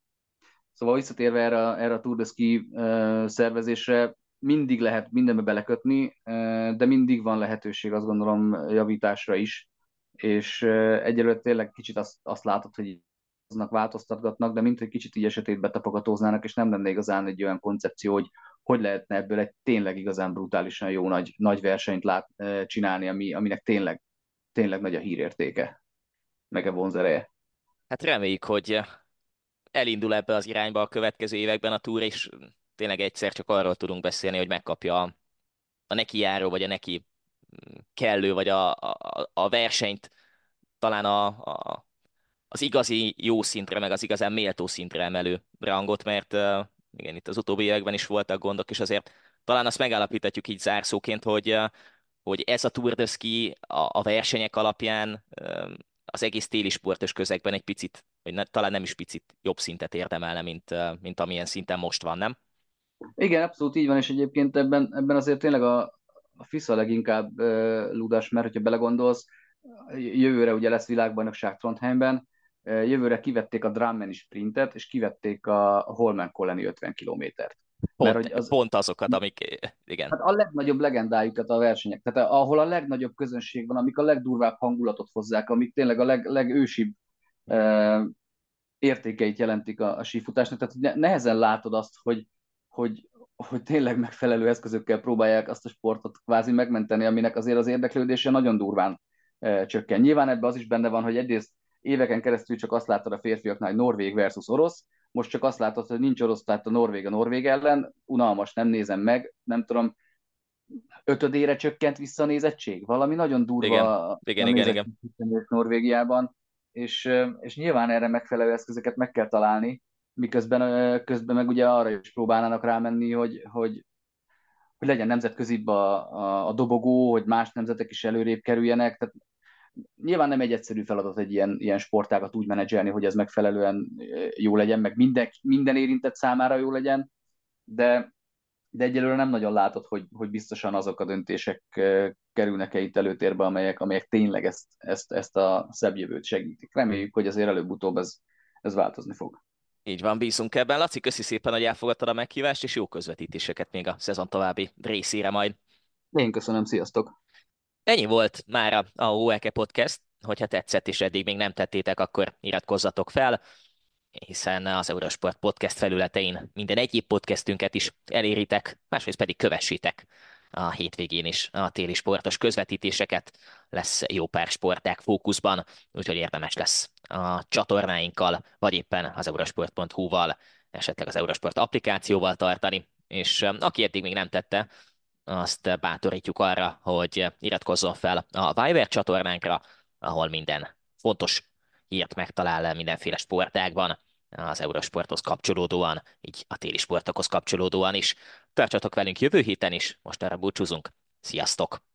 szóval visszatérve erre, erre a Tour de Ski szervezésre, mindig lehet mindenbe belekötni, de mindig van lehetőség, azt gondolom, javításra is, és egyelőre tényleg kicsit azt, azt látod, hogy változtatgatnak, de mint hogy kicsit így esetét betapogatóznának, és nem lenne igazán egy olyan koncepció, hogy hogy lehetne ebből egy tényleg igazán brutálisan jó nagy, nagy versenyt lát, csinálni, ami, aminek tényleg, tényleg nagy a hírértéke, meg a vonzereje. Hát reméljük, hogy elindul ebbe az irányba a következő években a túr, és tényleg egyszer csak arról tudunk beszélni, hogy megkapja a, neki járó, vagy a neki kellő, vagy a, a, a versenyt. Talán a, a az igazi jó szintre, meg az igazán méltó szintre emelő rangot, mert uh, igen, itt az utóbbi években is voltak gondok, és azért talán azt megállapíthatjuk így zárszóként, hogy, hogy ez a Tour de Ski a, a versenyek alapján az egész téli sportos közegben egy picit hogy ne, talán nem is picit jobb szintet érdemelne, mint, mint amilyen szinten most van, nem? Igen, abszolút így van, és egyébként ebben, ebben azért tényleg a, a FISA leginkább uh, ludas, mert hogyha belegondolsz, jövőre ugye lesz világbajnokság Trondheimben, jövőre kivették a Drummond sprintet, és kivették a Holmen Colleni 50 kilométert. Pont, Mert, hogy az, pont azokat, amik, igen. Hát a legnagyobb legendájukat a versenyek, tehát ahol a legnagyobb közönség van, amik a legdurvább hangulatot hozzák, amik tényleg a leg, legősibb e, értékeit jelentik a, a sífutásnak, tehát nehezen látod azt, hogy, hogy, hogy tényleg megfelelő eszközökkel próbálják azt a sportot kvázi megmenteni, aminek azért az érdeklődése nagyon durván e, csökken. Nyilván ebben az is benne van, hogy egyrészt éveken keresztül csak azt láttad a férfiaknál, hogy Norvég versus orosz, most csak azt látod, hogy nincs orosz, a Norvég a Norvég ellen, unalmas, nem nézem meg, nem tudom, ötödére csökkent vissza a nézettség, valami nagyon durva igen, a, igen, igen, igen. Norvégiában, és, és nyilván erre megfelelő eszközöket meg kell találni, miközben közben meg ugye arra is próbálnának rámenni, hogy, hogy, hogy legyen nemzetközibb a, a, a dobogó, hogy más nemzetek is előrébb kerüljenek, tehát nyilván nem egy egyszerű feladat egy ilyen, ilyen sportágat úgy menedzselni, hogy ez megfelelően jó legyen, meg minden, minden érintett számára jó legyen, de, de egyelőre nem nagyon látod, hogy, hogy biztosan azok a döntések kerülnek-e itt előtérbe, amelyek, amelyek tényleg ezt, ezt, ezt a szebb jövőt segítik. Reméljük, hogy azért előbb-utóbb ez, ez változni fog. Így van, bízunk ebben. Laci, köszi szépen, hogy elfogadtad a meghívást, és jó közvetítéseket még a szezon további részére majd. Én köszönöm, sziasztok! Ennyi volt már a OEKE Podcast. Hogyha tetszett és eddig még nem tettétek, akkor iratkozzatok fel, hiszen az Eurosport Podcast felületein minden egyéb podcastünket is eléritek, másrészt pedig kövessétek a hétvégén is a téli sportos közvetítéseket. Lesz jó pár sporták fókuszban, úgyhogy érdemes lesz a csatornáinkkal, vagy éppen az eurosport.hu-val, esetleg az Eurosport applikációval tartani. És aki eddig még nem tette, azt bátorítjuk arra, hogy iratkozzon fel a Viber csatornánkra, ahol minden fontos hírt megtalál mindenféle sportágban, az Eurosporthoz kapcsolódóan, így a téli sportokhoz kapcsolódóan is. Tartsatok velünk jövő héten is, most arra búcsúzunk. Sziasztok!